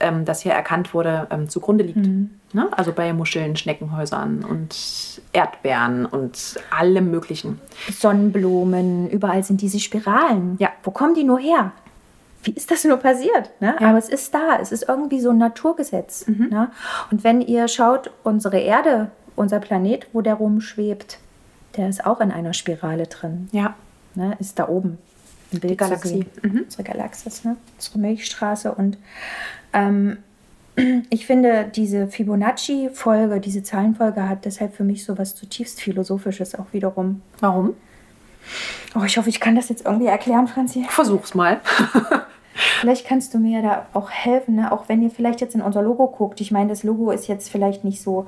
ähm, das hier erkannt wurde, ähm, zugrunde liegt. Mhm. Ne? Also bei Muscheln, Schneckenhäusern und Erdbeeren und allem Möglichen. Sonnenblumen, überall sind diese Spiralen. Ja. Wo kommen die nur her? Wie ist das nur passiert? Ne? Ja. Aber es ist da. Es ist irgendwie so ein Naturgesetz. Mhm. Ne? Und wenn ihr schaut, unsere Erde, unser Planet, wo der rumschwebt, der ist auch in einer Spirale drin. Ja, Ne? Ist da oben im Bild Die Galaxie. Mhm. Unsere Galaxis, ne? unsere Milchstraße. Und ähm, (clears throat) ich finde, diese Fibonacci-Folge, diese Zahlenfolge hat deshalb für mich so was zutiefst Philosophisches auch wiederum. Warum? Oh, ich hoffe, ich kann das jetzt irgendwie erklären, Franzi. Versuch's mal. (laughs) Vielleicht kannst du mir da auch helfen, ne? auch wenn ihr vielleicht jetzt in unser Logo guckt. Ich meine, das Logo ist jetzt vielleicht nicht so,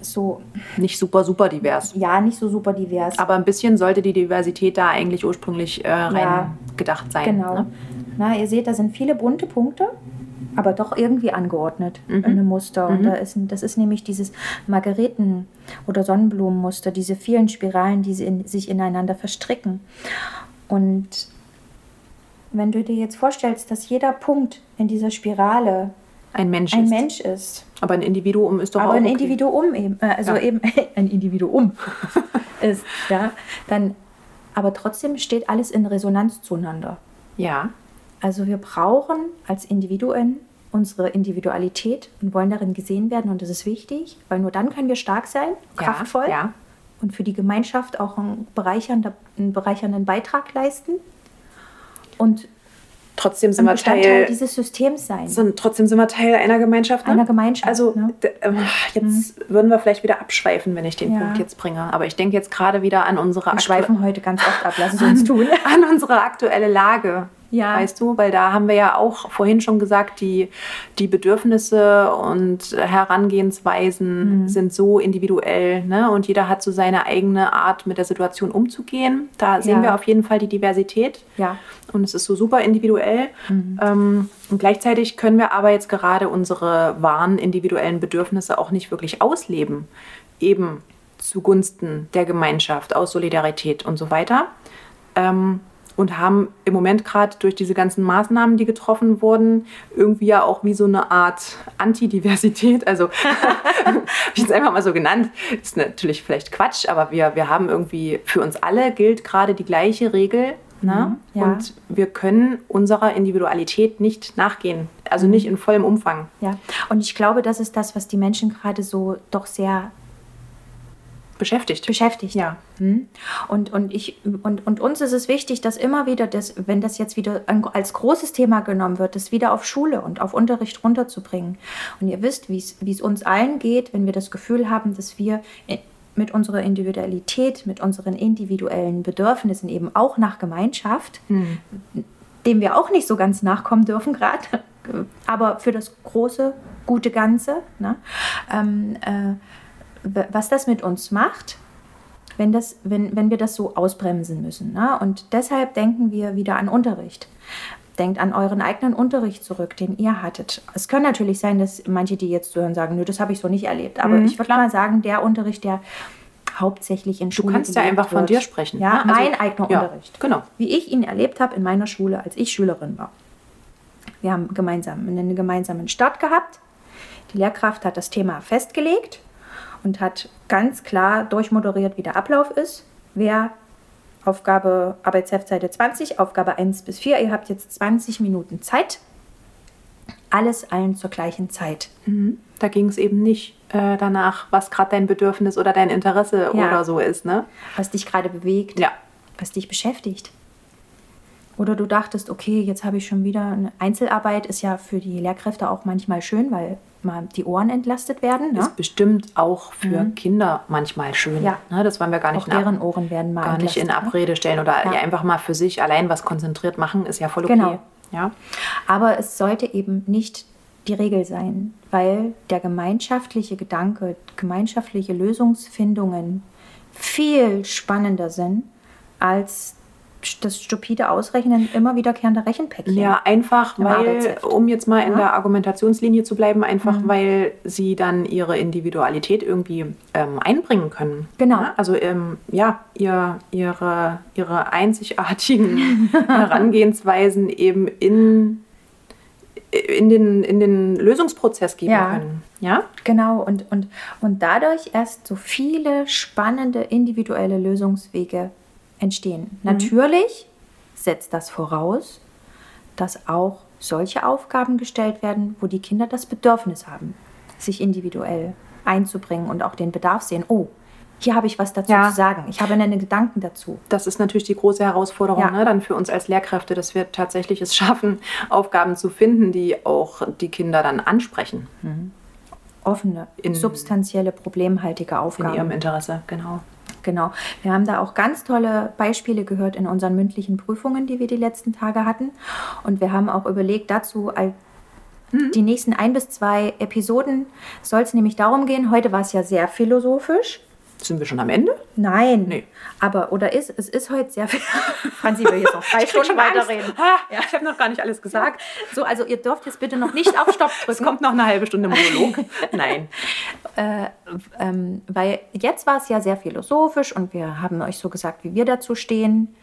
so, Nicht super, super divers. ja, nicht so super divers. Aber ein bisschen sollte die Diversität da eigentlich ursprünglich äh, rein Ja. gedacht sein. Genau. Ne? Na, ihr seht, da sind viele bunte Punkte, aber doch irgendwie angeordnet Mhm. in einem Muster. Und da ist, das ist nämlich dieses Margareten- oder Sonnenblumenmuster, diese vielen Spiralen, die in, sich ineinander verstricken. Und wenn du dir jetzt vorstellst, dass jeder Punkt in dieser Spirale Ein Mensch ein ist. Mensch ist, Aber ein Individuum ist doch auch aber ein okay. Individuum eben, äh, also Ja. eben (laughs) ein Individuum (laughs) ist, ja, dann, aber trotzdem steht alles in Resonanz zueinander. Ja. Also wir brauchen als Individuen unsere Individualität und wollen darin gesehen werden und das ist wichtig, weil nur dann können wir stark sein, kraftvoll Ja. und für die Gemeinschaft auch einen, bereichernder, einen bereichernden Beitrag leisten und Trotzdem sind wir Teil. dieses Systems sein. Sind, trotzdem sind wir Teil einer Gemeinschaft. Ne? Einer Gemeinschaft, Also ne? ähm, jetzt würden wir vielleicht wieder abschweifen, wenn ich den Ja. Punkt jetzt bringe. Aber ich denke jetzt gerade wieder an unsere Wir schweifen heute ganz oft ab, lass es uns (laughs) tun. an unsere aktuelle Lage. Ja. Weißt du, weil da haben wir ja auch vorhin schon gesagt, die, die Bedürfnisse und Herangehensweisen Mhm. sind so individuell ne? und jeder hat so seine eigene Art, mit der Situation umzugehen. Da sehen Ja. wir auf jeden Fall die Diversität. Ja. Und es ist so super individuell. Ähm, und gleichzeitig können wir aber jetzt gerade unsere wahren individuellen Bedürfnisse auch nicht wirklich ausleben. Eben zugunsten der Gemeinschaft, aus Solidarität und so weiter. Ähm, und haben im Moment gerade durch diese ganzen Maßnahmen, die getroffen wurden, irgendwie ja auch wie so eine Art Antidiversität. (laughs) Also, habe ich jetzt einfach mal so genannt. Ist natürlich vielleicht Quatsch, aber wir, wir haben irgendwie, für uns alle gilt gerade die gleiche Regel. Ne? Mhm, ja. Und wir können unserer Individualität nicht nachgehen. Also nicht in vollem Umfang. Ja, und ich glaube, das ist das, was die Menschen gerade so doch sehr Beschäftigt. beschäftigt. Ja. Hm? Und, und, ich, und, und uns ist es wichtig, dass immer wieder, das, wenn das jetzt wieder als großes Thema genommen wird, das wieder auf Schule und auf Unterricht runterzubringen. Und ihr wisst, wie es uns allen geht, wenn wir das Gefühl haben, dass wir i- mit unserer Individualität, mit unseren individuellen Bedürfnissen eben auch nach Gemeinschaft, dem wir auch nicht so ganz nachkommen dürfen gerade, (laughs) aber für das große, gute Ganze, ne? ähm, äh, was das mit uns macht, wenn, das, wenn, wenn wir das so ausbremsen müssen. Ne? Und deshalb denken wir wieder an Unterricht. Denkt an euren eigenen Unterricht zurück, den ihr hattet. Es kann natürlich sein, dass manche, die jetzt zuhören, sagen, nö, das habe ich so nicht erlebt. Aber Mhm, ich würde mal sagen, der Unterricht, der hauptsächlich in Du Schule kannst ja einfach von wird. dir sprechen. Ja, ne? Also- mein eigener ja, Unterricht Genau. wie ich ihn erlebt habe in meiner Schule, als ich Schülerin war. Wir haben gemeinsam einen gemeinsamen Start gehabt. Die Lehrkraft hat das Thema festgelegt und hat ganz klar durchmoderiert, wie der Ablauf ist. Wer Aufgabe Arbeitsheftseite 20, Aufgabe 1 bis 4, ihr habt jetzt 20 Minuten Zeit. Alles allen zur gleichen Zeit. Mhm. Da ging es eben nicht äh, danach, was gerade dein Bedürfnis oder dein Interesse Ja. oder so ist. Ne? was dich gerade bewegt, Ja. was dich beschäftigt. Oder du dachtest, okay, jetzt habe ich schon wieder eine Einzelarbeit, ist ja für die Lehrkräfte auch manchmal schön, weil mal die Ohren entlastet werden. Ne? Ist bestimmt auch für Kinder manchmal schön. Mhm. Ja. Ne? Das wollen wir gar nicht, Auch deren Ohren werden mal gar nicht in ne? Abrede stellen oder Ja. ja. einfach mal für sich allein was konzentriert machen, ist ja voll okay. Genau. Ja? Aber es sollte eben nicht die Regel sein, weil der gemeinschaftliche Gedanke, gemeinschaftliche Lösungsfindungen viel spannender sind als das stupide Ausrechnen immer wiederkehrender Rechenpäckchen. Ja, einfach, weil, um jetzt mal in Ja. Mhm. der Argumentationslinie zu bleiben, einfach weil sie dann ihre Individualität irgendwie ähm, einbringen können. Genau. Ja, also ähm, ja, ihr, ihre, ihre einzigartigen (laughs) Herangehensweisen eben in, in, den, in den Lösungsprozess geben Ja. können. Ja? Genau, und, und, und dadurch erst so viele spannende individuelle Lösungswege entstehen. Natürlich setzt das voraus, dass auch solche Aufgaben gestellt werden, wo die Kinder das Bedürfnis haben, sich individuell einzubringen und auch den Bedarf sehen. Oh, hier habe ich was dazu Ja. zu sagen. Ich habe einen Gedanken dazu. Das ist natürlich die große Herausforderung Ja. ne, dann für uns als Lehrkräfte, dass wir tatsächlich es schaffen, Aufgaben zu finden, die auch die Kinder dann ansprechen Offene, In- substanzielle, problemhaltige in Aufgaben. ihrem Interesse. Genau. Genau. Wir haben da auch ganz tolle Beispiele gehört in unseren mündlichen Prüfungen, die wir die letzten Tage hatten. Und wir haben auch überlegt, dazu all- die nächsten ein bis zwei Episoden soll es nämlich darum gehen. Heute war es ja sehr philosophisch. Sind wir schon am Ende? Nein. Nee. Aber, oder ist, es ist heute sehr viel. (laughs) Franzi will jetzt noch (laughs) drei Stunden weiterreden. Ah, Ich habe noch gar nicht alles gesagt. So, also ihr dürft jetzt bitte noch nicht auf Stopp Es drücken. kommt noch eine halbe Stunde Monolog. (laughs) Nein. äh, ähm, weil jetzt war es ja sehr philosophisch und wir haben euch so gesagt, wie wir dazu stehen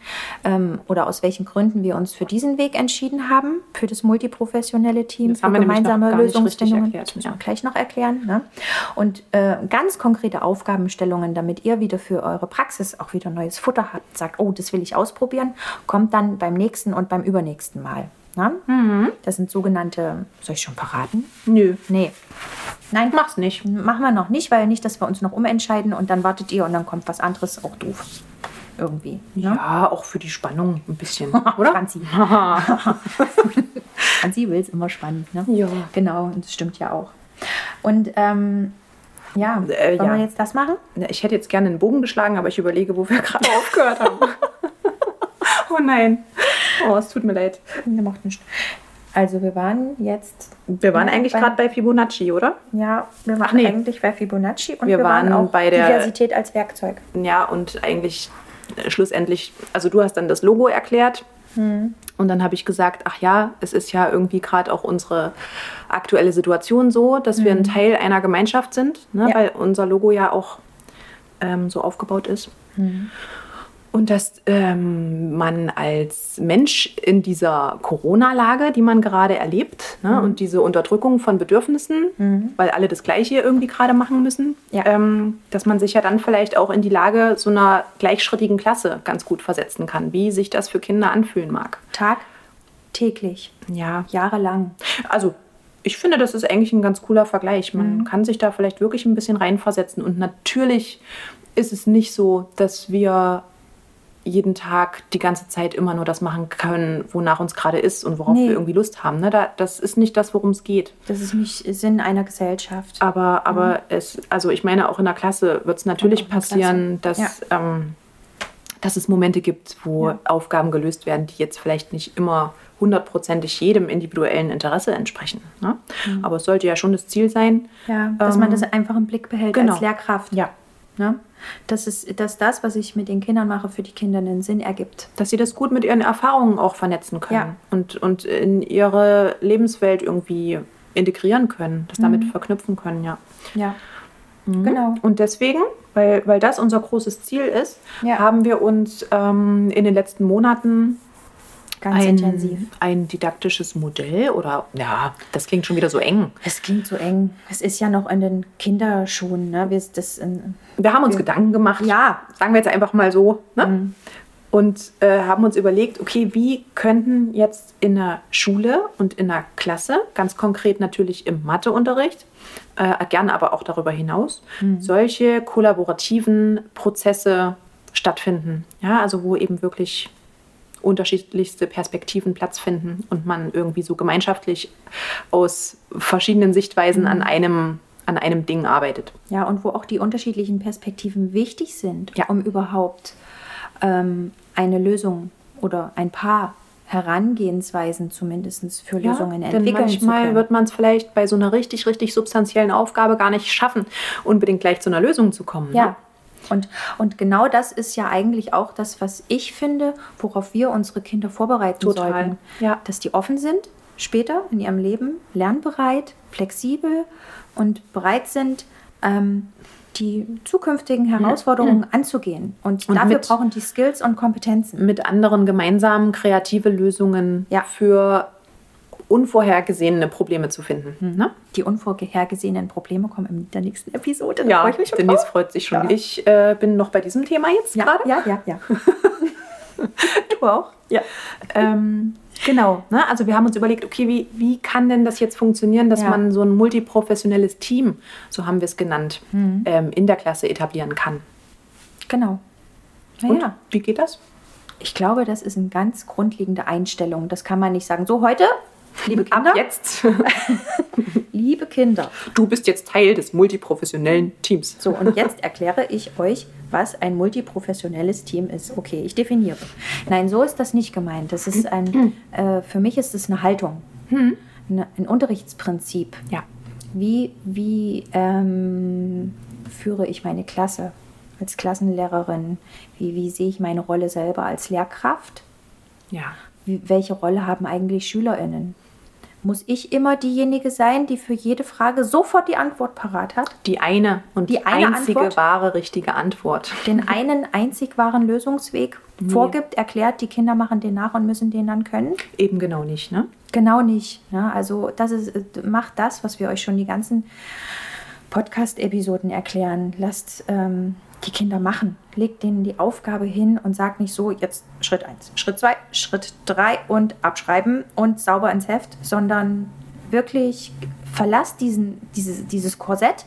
ähm, oder aus welchen Gründen wir uns für diesen Weg entschieden haben, für das multiprofessionelle Team, Das für gemeinsame Lösungsfindungen. Das müssen wir ja. gleich noch erklären. Ne? Und äh, ganz konkrete Aufgabenstellungen, damit ihr wieder für eure Praxis auch wieder neues Futter habt, sagt, oh, das will ich ausprobieren, kommt dann beim nächsten und beim übernächsten Mal. Ne? Mhm. Das sind sogenannte, soll ich schon verraten? Nö. Nee. Nein, Mach's nicht. Machen wir noch nicht, weil nicht, dass wir uns noch umentscheiden und dann wartet ihr und dann kommt was anderes, auch doof. Irgendwie. Ne? Ja, auch für die Spannung ein bisschen, (laughs) oder? Franzi. (laughs) Franzi will es immer spannend. Ne? Ja. Genau, und das stimmt ja auch. Und ähm, ja, Äh, wollen ja. wir jetzt das machen? Ich hätte jetzt gerne einen Bogen geschlagen, aber ich überlege, wo wir (laughs) gerade aufgehört haben. (laughs) oh nein. Oh, es tut mir leid. Der macht nicht. Also wir waren jetzt, Wir waren eigentlich gerade bei Fibonacci, oder? ja, wir waren nee. eigentlich bei Fibonacci und Wir wir, waren, waren auch bei der- Diversität als Werkzeug. Ja, und eigentlich äh, schlussendlich, also du hast dann das Logo erklärt. Hm. Und dann habe ich gesagt, ach ja, es ist ja irgendwie gerade auch unsere aktuelle Situation so, dass wir ein Teil einer Gemeinschaft sind, ne? Ja. weil unser Logo ja auch ähm, so aufgebaut ist. Hm. Und dass ähm, man als Mensch in dieser Corona-Lage, die man gerade erlebt, ne, Mhm. und diese Unterdrückung von Bedürfnissen, weil alle das Gleiche irgendwie gerade machen müssen, Ja. ähm, dass man sich ja dann vielleicht auch in die Lage so einer gleichschrittigen Klasse ganz gut versetzen kann, wie sich das für Kinder anfühlen mag. Tag, täglich, Ja, jahrelang. also ich finde, das ist eigentlich ein ganz cooler Vergleich. Man Mhm. kann sich da vielleicht wirklich ein bisschen reinversetzen. Und natürlich ist es nicht so, dass wir jeden Tag die ganze Zeit immer nur das machen können, wonach uns gerade ist und worauf Nee. wir irgendwie Lust haben. Ne? Da, das ist nicht das, worum es geht. Das ist nicht Sinn einer Gesellschaft. Aber, aber es, also ich meine, auch in der Klasse wird es natürlich Mhm. passieren, dass, Klasse. ähm, dass es Momente gibt, wo Ja. Aufgaben gelöst werden, die jetzt vielleicht nicht immer hundertprozentig jedem individuellen Interesse entsprechen. Ne? Mhm. Aber es sollte ja schon das Ziel sein. Ja, dass Ähm, man das einfach im Blick behält genau. als Lehrkraft. Ja. Ne? Dass, es, dass das, was ich mit den Kindern mache, für die Kinder einen Sinn ergibt. Dass sie das gut mit ihren Erfahrungen auch vernetzen können Ja. und, und in ihre Lebenswelt irgendwie integrieren können, das damit Mhm. verknüpfen können, ja. Ja, genau. Und deswegen, weil, weil das unser großes Ziel ist, Ja. haben wir uns ähm, in den letzten Monaten Ganz ein, intensiv. ein didaktisches Modell oder ja, das klingt schon wieder so eng. Es klingt so eng. Es ist ja noch in den Kinderschuhen. Ne? Wir, das in, Wir haben uns Wir- Gedanken gemacht, ja, sagen wir jetzt einfach mal so, ne? Mhm. und äh, haben uns überlegt, okay, wie könnten jetzt in der Schule und in der Klasse, ganz konkret natürlich im Matheunterricht, äh, gerne aber auch darüber hinaus, Mhm. solche kollaborativen Prozesse stattfinden. Ja, also wo eben wirklich unterschiedlichste Perspektiven Platz finden und man irgendwie so gemeinschaftlich aus verschiedenen Sichtweisen an einem an einem Ding arbeitet. ja, und wo auch die unterschiedlichen Perspektiven wichtig sind, Ja. um überhaupt ähm, eine Lösung oder ein paar Herangehensweisen zumindest für Lösungen denn entwickeln zu manchmal wird man es vielleicht bei so einer richtig, richtig substanziellen Aufgabe gar nicht schaffen, unbedingt gleich zu einer Lösung zu kommen. Ja. Ne? Und, und genau das ist ja eigentlich auch das, was ich finde, worauf wir unsere Kinder vorbereiten Total, sollten. ja. Dass die offen sind, später in ihrem Leben, lernbereit, flexibel und bereit sind, ähm, die zukünftigen Herausforderungen anzugehen. Und, Und dafür mit- brauchen die Skills und Kompetenzen. Mit anderen gemeinsam kreative Lösungen Ja. für unvorhergesehene Probleme zu finden. Ne? Die unvorhergesehenen Probleme kommen in der nächsten Episode. Da Ja, freue ich mich schon Denise drauf. freut sich schon. Ja. Ich äh, bin noch bei diesem Thema jetzt Ja, gerade. ja, ja, ja. (laughs) Du auch? ja. Ähm, genau. Ne? Also wir haben uns überlegt, okay, wie, wie kann denn das jetzt funktionieren, dass Ja. man so ein multiprofessionelles Team, so haben wir es genannt, Mhm. ähm, in der Klasse etablieren kann. Genau. Und wie geht das? Ich glaube, das ist eine ganz grundlegende Einstellung. Das kann man nicht sagen. So, heute, liebe Kinder. Ab jetzt. (laughs) liebe Kinder. Du bist jetzt Teil des multiprofessionellen Teams. So, und jetzt erkläre ich euch, was ein multiprofessionelles Team ist. Okay, ich definiere. Nein, so ist das nicht gemeint. Das ist ein, äh, für mich ist es eine Haltung, eine, ein Unterrichtsprinzip. Ja. Wie, wie ähm, führe ich meine Klasse als Klassenlehrerin? Wie, wie sehe ich meine Rolle selber als Lehrkraft? Ja. Wie, welche Rolle haben eigentlich SchülerInnen? Muss ich immer diejenige sein, die für jede Frage sofort die Antwort parat hat? Die eine und Die eine einzige Antwort? wahre richtige Antwort. Den einen einzig wahren Lösungsweg vorgibt, erklärt, die Kinder machen den nach und müssen den dann können? Eben genau nicht, ne? Genau nicht. Ja, also das ist, macht das, was wir euch schon die ganzen Podcast-Episoden erklären. Lasst ähm, die Kinder machen. Legt denen die Aufgabe hin und sagt nicht so, jetzt Schritt 1, Schritt 2, Schritt 3 und abschreiben und sauber ins Heft, sondern wirklich verlasst diesen, dieses, dieses Korsett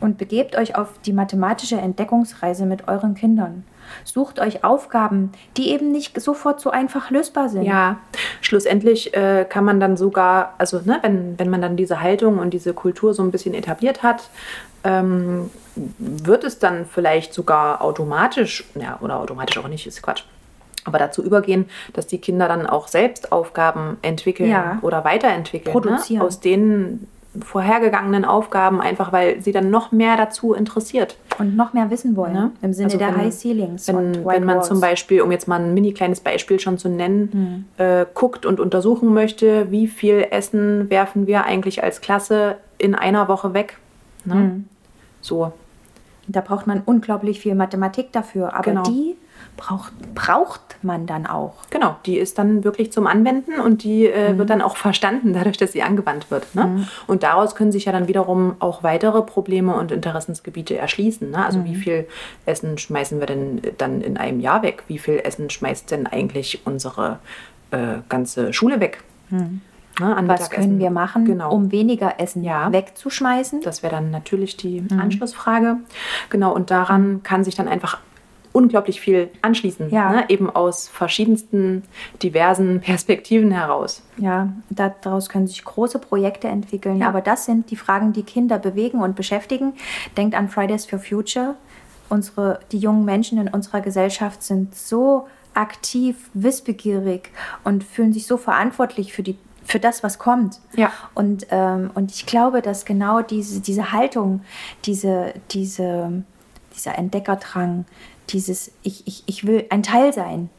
und begebt euch auf die mathematische Entdeckungsreise mit euren Kindern. Sucht euch Aufgaben, die eben nicht sofort so einfach lösbar sind. Ja, schlussendlich äh, kann man dann sogar, also ne, wenn, wenn man dann diese Haltung und diese Kultur so ein bisschen etabliert hat, ähm, wird es dann vielleicht sogar automatisch, ja, oder automatisch auch nicht, ist Quatsch, aber dazu übergehen, dass die Kinder dann auch selbst Aufgaben entwickeln Ja. oder weiterentwickeln. Produzieren. Ne? Aus den vorhergegangenen Aufgaben, einfach weil sie dann noch mehr dazu interessiert. Und noch mehr wissen wollen. Ne? Im Sinne Also der wenn- High Ceilings. und Wenn, wenn man Walls. zum Beispiel, um jetzt mal ein mini kleines Beispiel schon zu nennen, äh, guckt und untersuchen möchte, wie viel Essen werfen wir eigentlich als Klasse in einer Woche weg. Ne? So, Da braucht man unglaublich viel Mathematik dafür. Aber Genau. die braucht, braucht man dann auch. genau. Die ist dann wirklich zum Anwenden und die äh, wird dann auch verstanden, dadurch, dass sie angewandt wird. Ne? Und daraus können sich ja dann wiederum auch weitere Probleme und Interessensgebiete erschließen. Ne? Also wie viel Essen schmeißen wir denn dann in einem Jahr weg? Wie viel Essen schmeißt denn eigentlich unsere äh, ganze Schule weg? Ne? An Was können wir machen, Genau. um weniger Essen Ja. wegzuschmeißen? Das wäre dann natürlich die Anschlussfrage. Genau, und daran kann sich dann einfach unglaublich viel anschließen. Ja. Ne? Eben aus verschiedensten, diversen (laughs) Perspektiven heraus. Ja, daraus können sich große Projekte entwickeln. Ja. Aber das sind die Fragen, die Kinder bewegen und beschäftigen. Denkt an Fridays for Future. Unsere, die jungen Menschen in unserer Gesellschaft sind so aktiv, wissbegierig und fühlen sich so verantwortlich für, die, für das, was kommt. Ja. Und, ähm, und ich glaube, dass genau diese, diese Haltung, diese, diese, dieser Entdeckerdrang, dieses ich, ich, ich will ein Teil sein,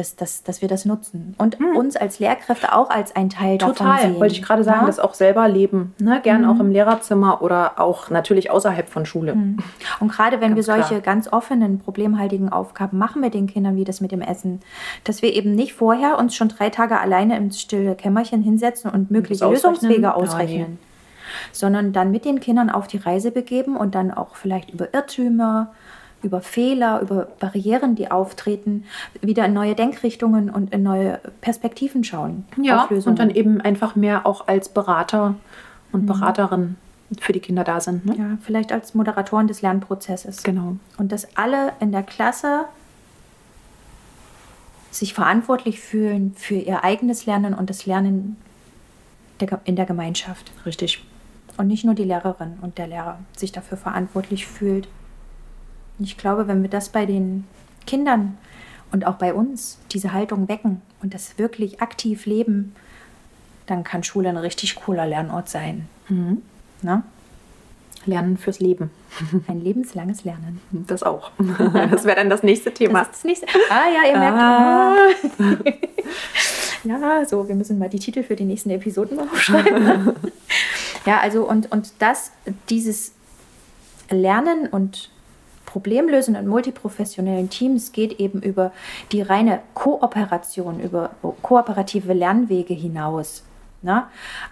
dass, dass, dass wir das nutzen. Und uns als Lehrkräfte auch als ein Teil davon Total, sehen. wollte ich gerade sagen, Ja? das auch selber leben. Ne? Gern auch im Lehrerzimmer oder auch natürlich außerhalb von Schule. Und gerade wenn wir Ganz klar. solche ganz offenen, problemhaltigen Aufgaben machen mit den Kindern, wie das mit dem Essen, dass wir eben nicht vorher uns schon drei Tage alleine im stille Kämmerchen hinsetzen und mögliche ausrechnen? Lösungswege ausrechnen, sondern dann mit den Kindern auf die Reise begeben und dann auch vielleicht über Irrtümer, über Fehler, über Barrieren, die auftreten, wieder in neue Denkrichtungen und in neue Perspektiven schauen. Ja, und dann eben einfach mehr auch als Berater und Beraterin für die Kinder da sind. Ne? ja, vielleicht als Moderatoren des Lernprozesses. Genau. Und dass alle in der Klasse sich verantwortlich fühlen für ihr eigenes Lernen und das Lernen der, in der Gemeinschaft. Richtig. Und nicht nur die Lehrerin und der Lehrer sich dafür verantwortlich fühlt. Und ich glaube, wenn wir das bei den Kindern und auch bei uns, diese Haltung wecken und das wirklich aktiv leben, dann kann Schule ein richtig cooler Lernort sein. Ne? Lernen fürs Leben. Ein lebenslanges Lernen. Das auch. (laughs) Das wäre dann das nächste Thema. Das das nächste. Ah ja, ihr merkt. Ah. (laughs) Ja, so, wir müssen mal die Titel für die nächsten Episoden mal aufschreiben. (laughs) ja, also und, und das, dieses Lernen und Problemlösen in multiprofessionellen Teams geht eben über die reine Kooperation, über kooperative Lernwege hinaus. Ne?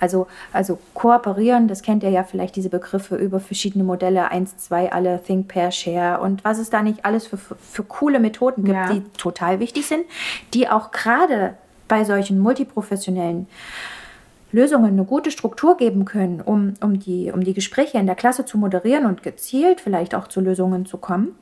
Also, also kooperieren, das kennt ihr ja vielleicht diese Begriffe über verschiedene Modelle, 1, 2, alle, Think, Pair, Share und was es da nicht alles für, für, für coole Methoden gibt, Ja. die total wichtig sind, die auch gerade bei solchen multiprofessionellen Lösungen eine gute Struktur geben können, um, um, die, um die Gespräche in der Klasse zu moderieren und gezielt vielleicht auch zu Lösungen zu kommen.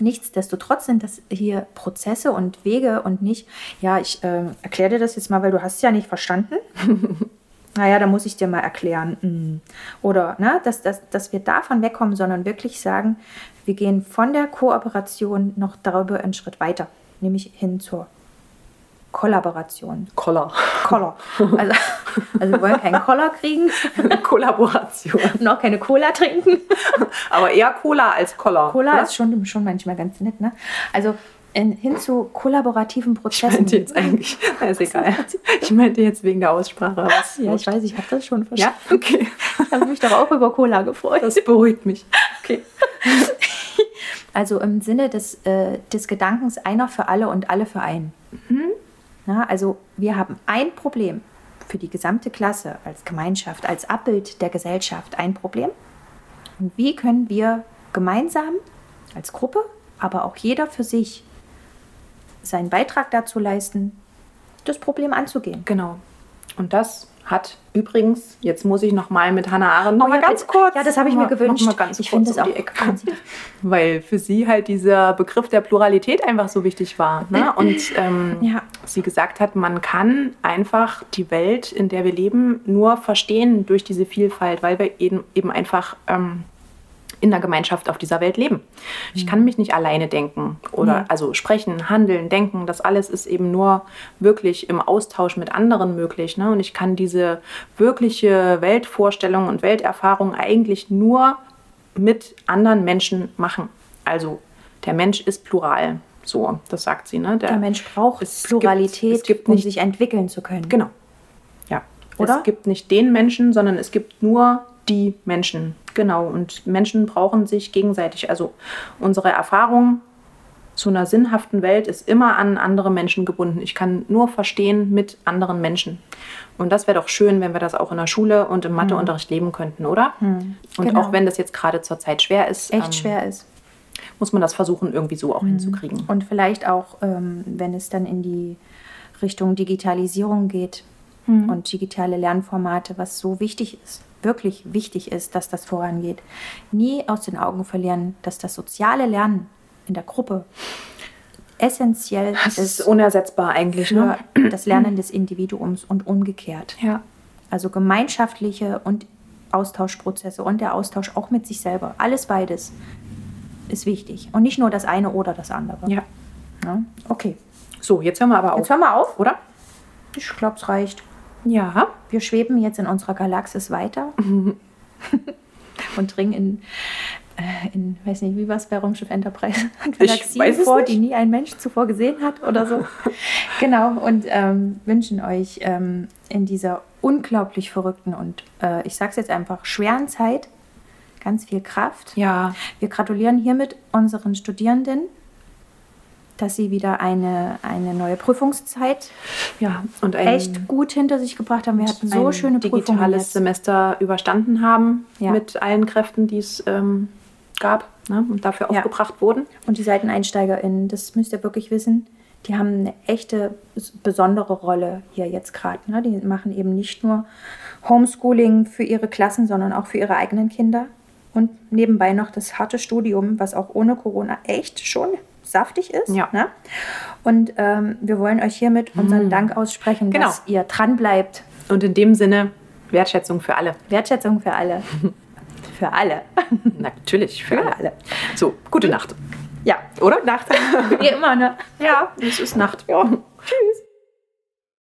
Nichtsdestotrotz sind das hier Prozesse und Wege und nicht, ja, ich äh, erkläre dir das jetzt mal, weil du hast es ja nicht verstanden. (laughs) naja, da muss ich dir mal erklären. Mm. Oder ne, dass, dass, dass wir davon wegkommen, sondern wirklich sagen, wir gehen von der Kooperation noch darüber einen Schritt weiter, nämlich hin zur Kollaboration. Koller. Koller. Also, also wir wollen keinen Koller kriegen. Kollaboration. noch keine Cola trinken. Aber eher Cola als Koller. Cola oder? ist schon, schon manchmal ganz nett, ne? Also in, hin zu kollaborativen Ich Prozessen. meinte jetzt eigentlich, (laughs) ist egal. Ich meinte jetzt wegen der Aussprache. Was? ja, ich weiß, ich habe das schon Ja, verstanden. okay. Ich habe mich doch auch über Cola gefreut. Das beruhigt mich. Okay. Also im Sinne des, äh, des Gedankens einer für alle und alle für einen. Na, also wir haben ein Problem für die gesamte Klasse als Gemeinschaft, als Abbild der Gesellschaft ein Problem. Und wie können wir gemeinsam als Gruppe, aber auch jeder für sich seinen Beitrag dazu leisten, das Problem anzugehen? Genau. Und das hat übrigens, jetzt muss ich noch mal mit Hannah Arendt noch mal ja, ganz kurz. Ja, das habe ich mir gewünscht. Noch mal ganz Ich finde es um auch Ecke. Weil für sie halt dieser Begriff der Pluralität einfach so wichtig war. Ne? Und ähm, Ja. sie gesagt hat, man kann einfach die Welt, in der wir leben, nur verstehen durch diese Vielfalt, weil wir eben, eben einfach ähm, in der Gemeinschaft auf dieser Welt leben. Ich kann mich nicht alleine denken oder Nee. also sprechen, handeln, denken. Das alles ist eben nur wirklich im Austausch mit anderen möglich. Ne? Und ich kann diese wirkliche Weltvorstellung und Welterfahrung eigentlich nur mit anderen Menschen machen. Also der Mensch ist plural. So, das sagt sie. Ne? Der Mensch braucht es Pluralität, gibt, es gibt um nicht sich entwickeln zu können. Genau. Ja. Oder? Es gibt nicht den Menschen, sondern es gibt nur die Menschen. Genau. Und Menschen brauchen sich gegenseitig. Also unsere Erfahrung zu einer sinnhaften Welt ist immer an andere Menschen gebunden. Ich kann nur verstehen mit anderen Menschen. Und das wäre doch schön, wenn wir das auch in der Schule und im Matheunterricht leben könnten, oder? Und Genau. auch wenn das jetzt gerade zur Zeit schwer ist, Echt ähm, schwer ist. muss man das versuchen, irgendwie so auch hinzukriegen. Und vielleicht auch, ähm, wenn es dann in die Richtung Digitalisierung geht und digitale Lernformate, was so wichtig ist, wirklich wichtig ist, dass das vorangeht, nie aus den Augen verlieren, dass das soziale Lernen in der Gruppe essentiell Das ist ist unersetzbar eigentlich. für Ne? das Lernen des Individuums und umgekehrt. Ja. Also gemeinschaftliche und Austauschprozesse und der Austausch auch mit sich selber. Alles beides ist wichtig. Und nicht nur das eine oder das andere. ja. Ja, okay. So, jetzt hören wir aber auf. Jetzt hören wir auf. oder? Ich glaube, es reicht. Ja. Wir schweben jetzt in unserer Galaxis weiter (laughs) und dringen in, äh, in, weiß nicht, wie war es bei Raumschiff Enterprise? Galaxien vor, nicht. die nie ein Mensch zuvor gesehen hat oder so. (laughs) genau, und ähm, wünschen euch ähm, in dieser unglaublich verrückten und, äh, ich sag's jetzt einfach, schweren Zeit ganz viel Kraft. Ja. Wir gratulieren hiermit unseren Studierenden, dass sie wieder eine, eine neue Prüfungszeit Ja. Und ein, echt gut hinter sich gebracht haben. Wir hatten so schöne Prüfungen digitales. Semester überstanden haben Ja. mit allen Kräften, die es ähm, gab ne? und dafür Ja. aufgebracht wurden. Und die SeiteneinsteigerInnen, das müsst ihr wirklich wissen, die haben eine echte besondere Rolle hier jetzt gerade. Ne? Die machen eben nicht nur Homeschooling für ihre Klassen, sondern auch für ihre eigenen Kinder. Und nebenbei noch das harte Studium, was auch ohne Corona echt schon saftig ist. Ja. Ne? Und ähm, wir wollen euch hiermit unseren Dank aussprechen, Genau. dass ihr dran bleibt. Und in dem Sinne Wertschätzung für alle. Wertschätzung für alle. (laughs) für alle. (laughs) Natürlich, für, Für alle. alle. So, gute Nacht. Ja, Oder? Nacht. (laughs) wie immer, ne? ja, es ist Nacht. Ja. Tschüss.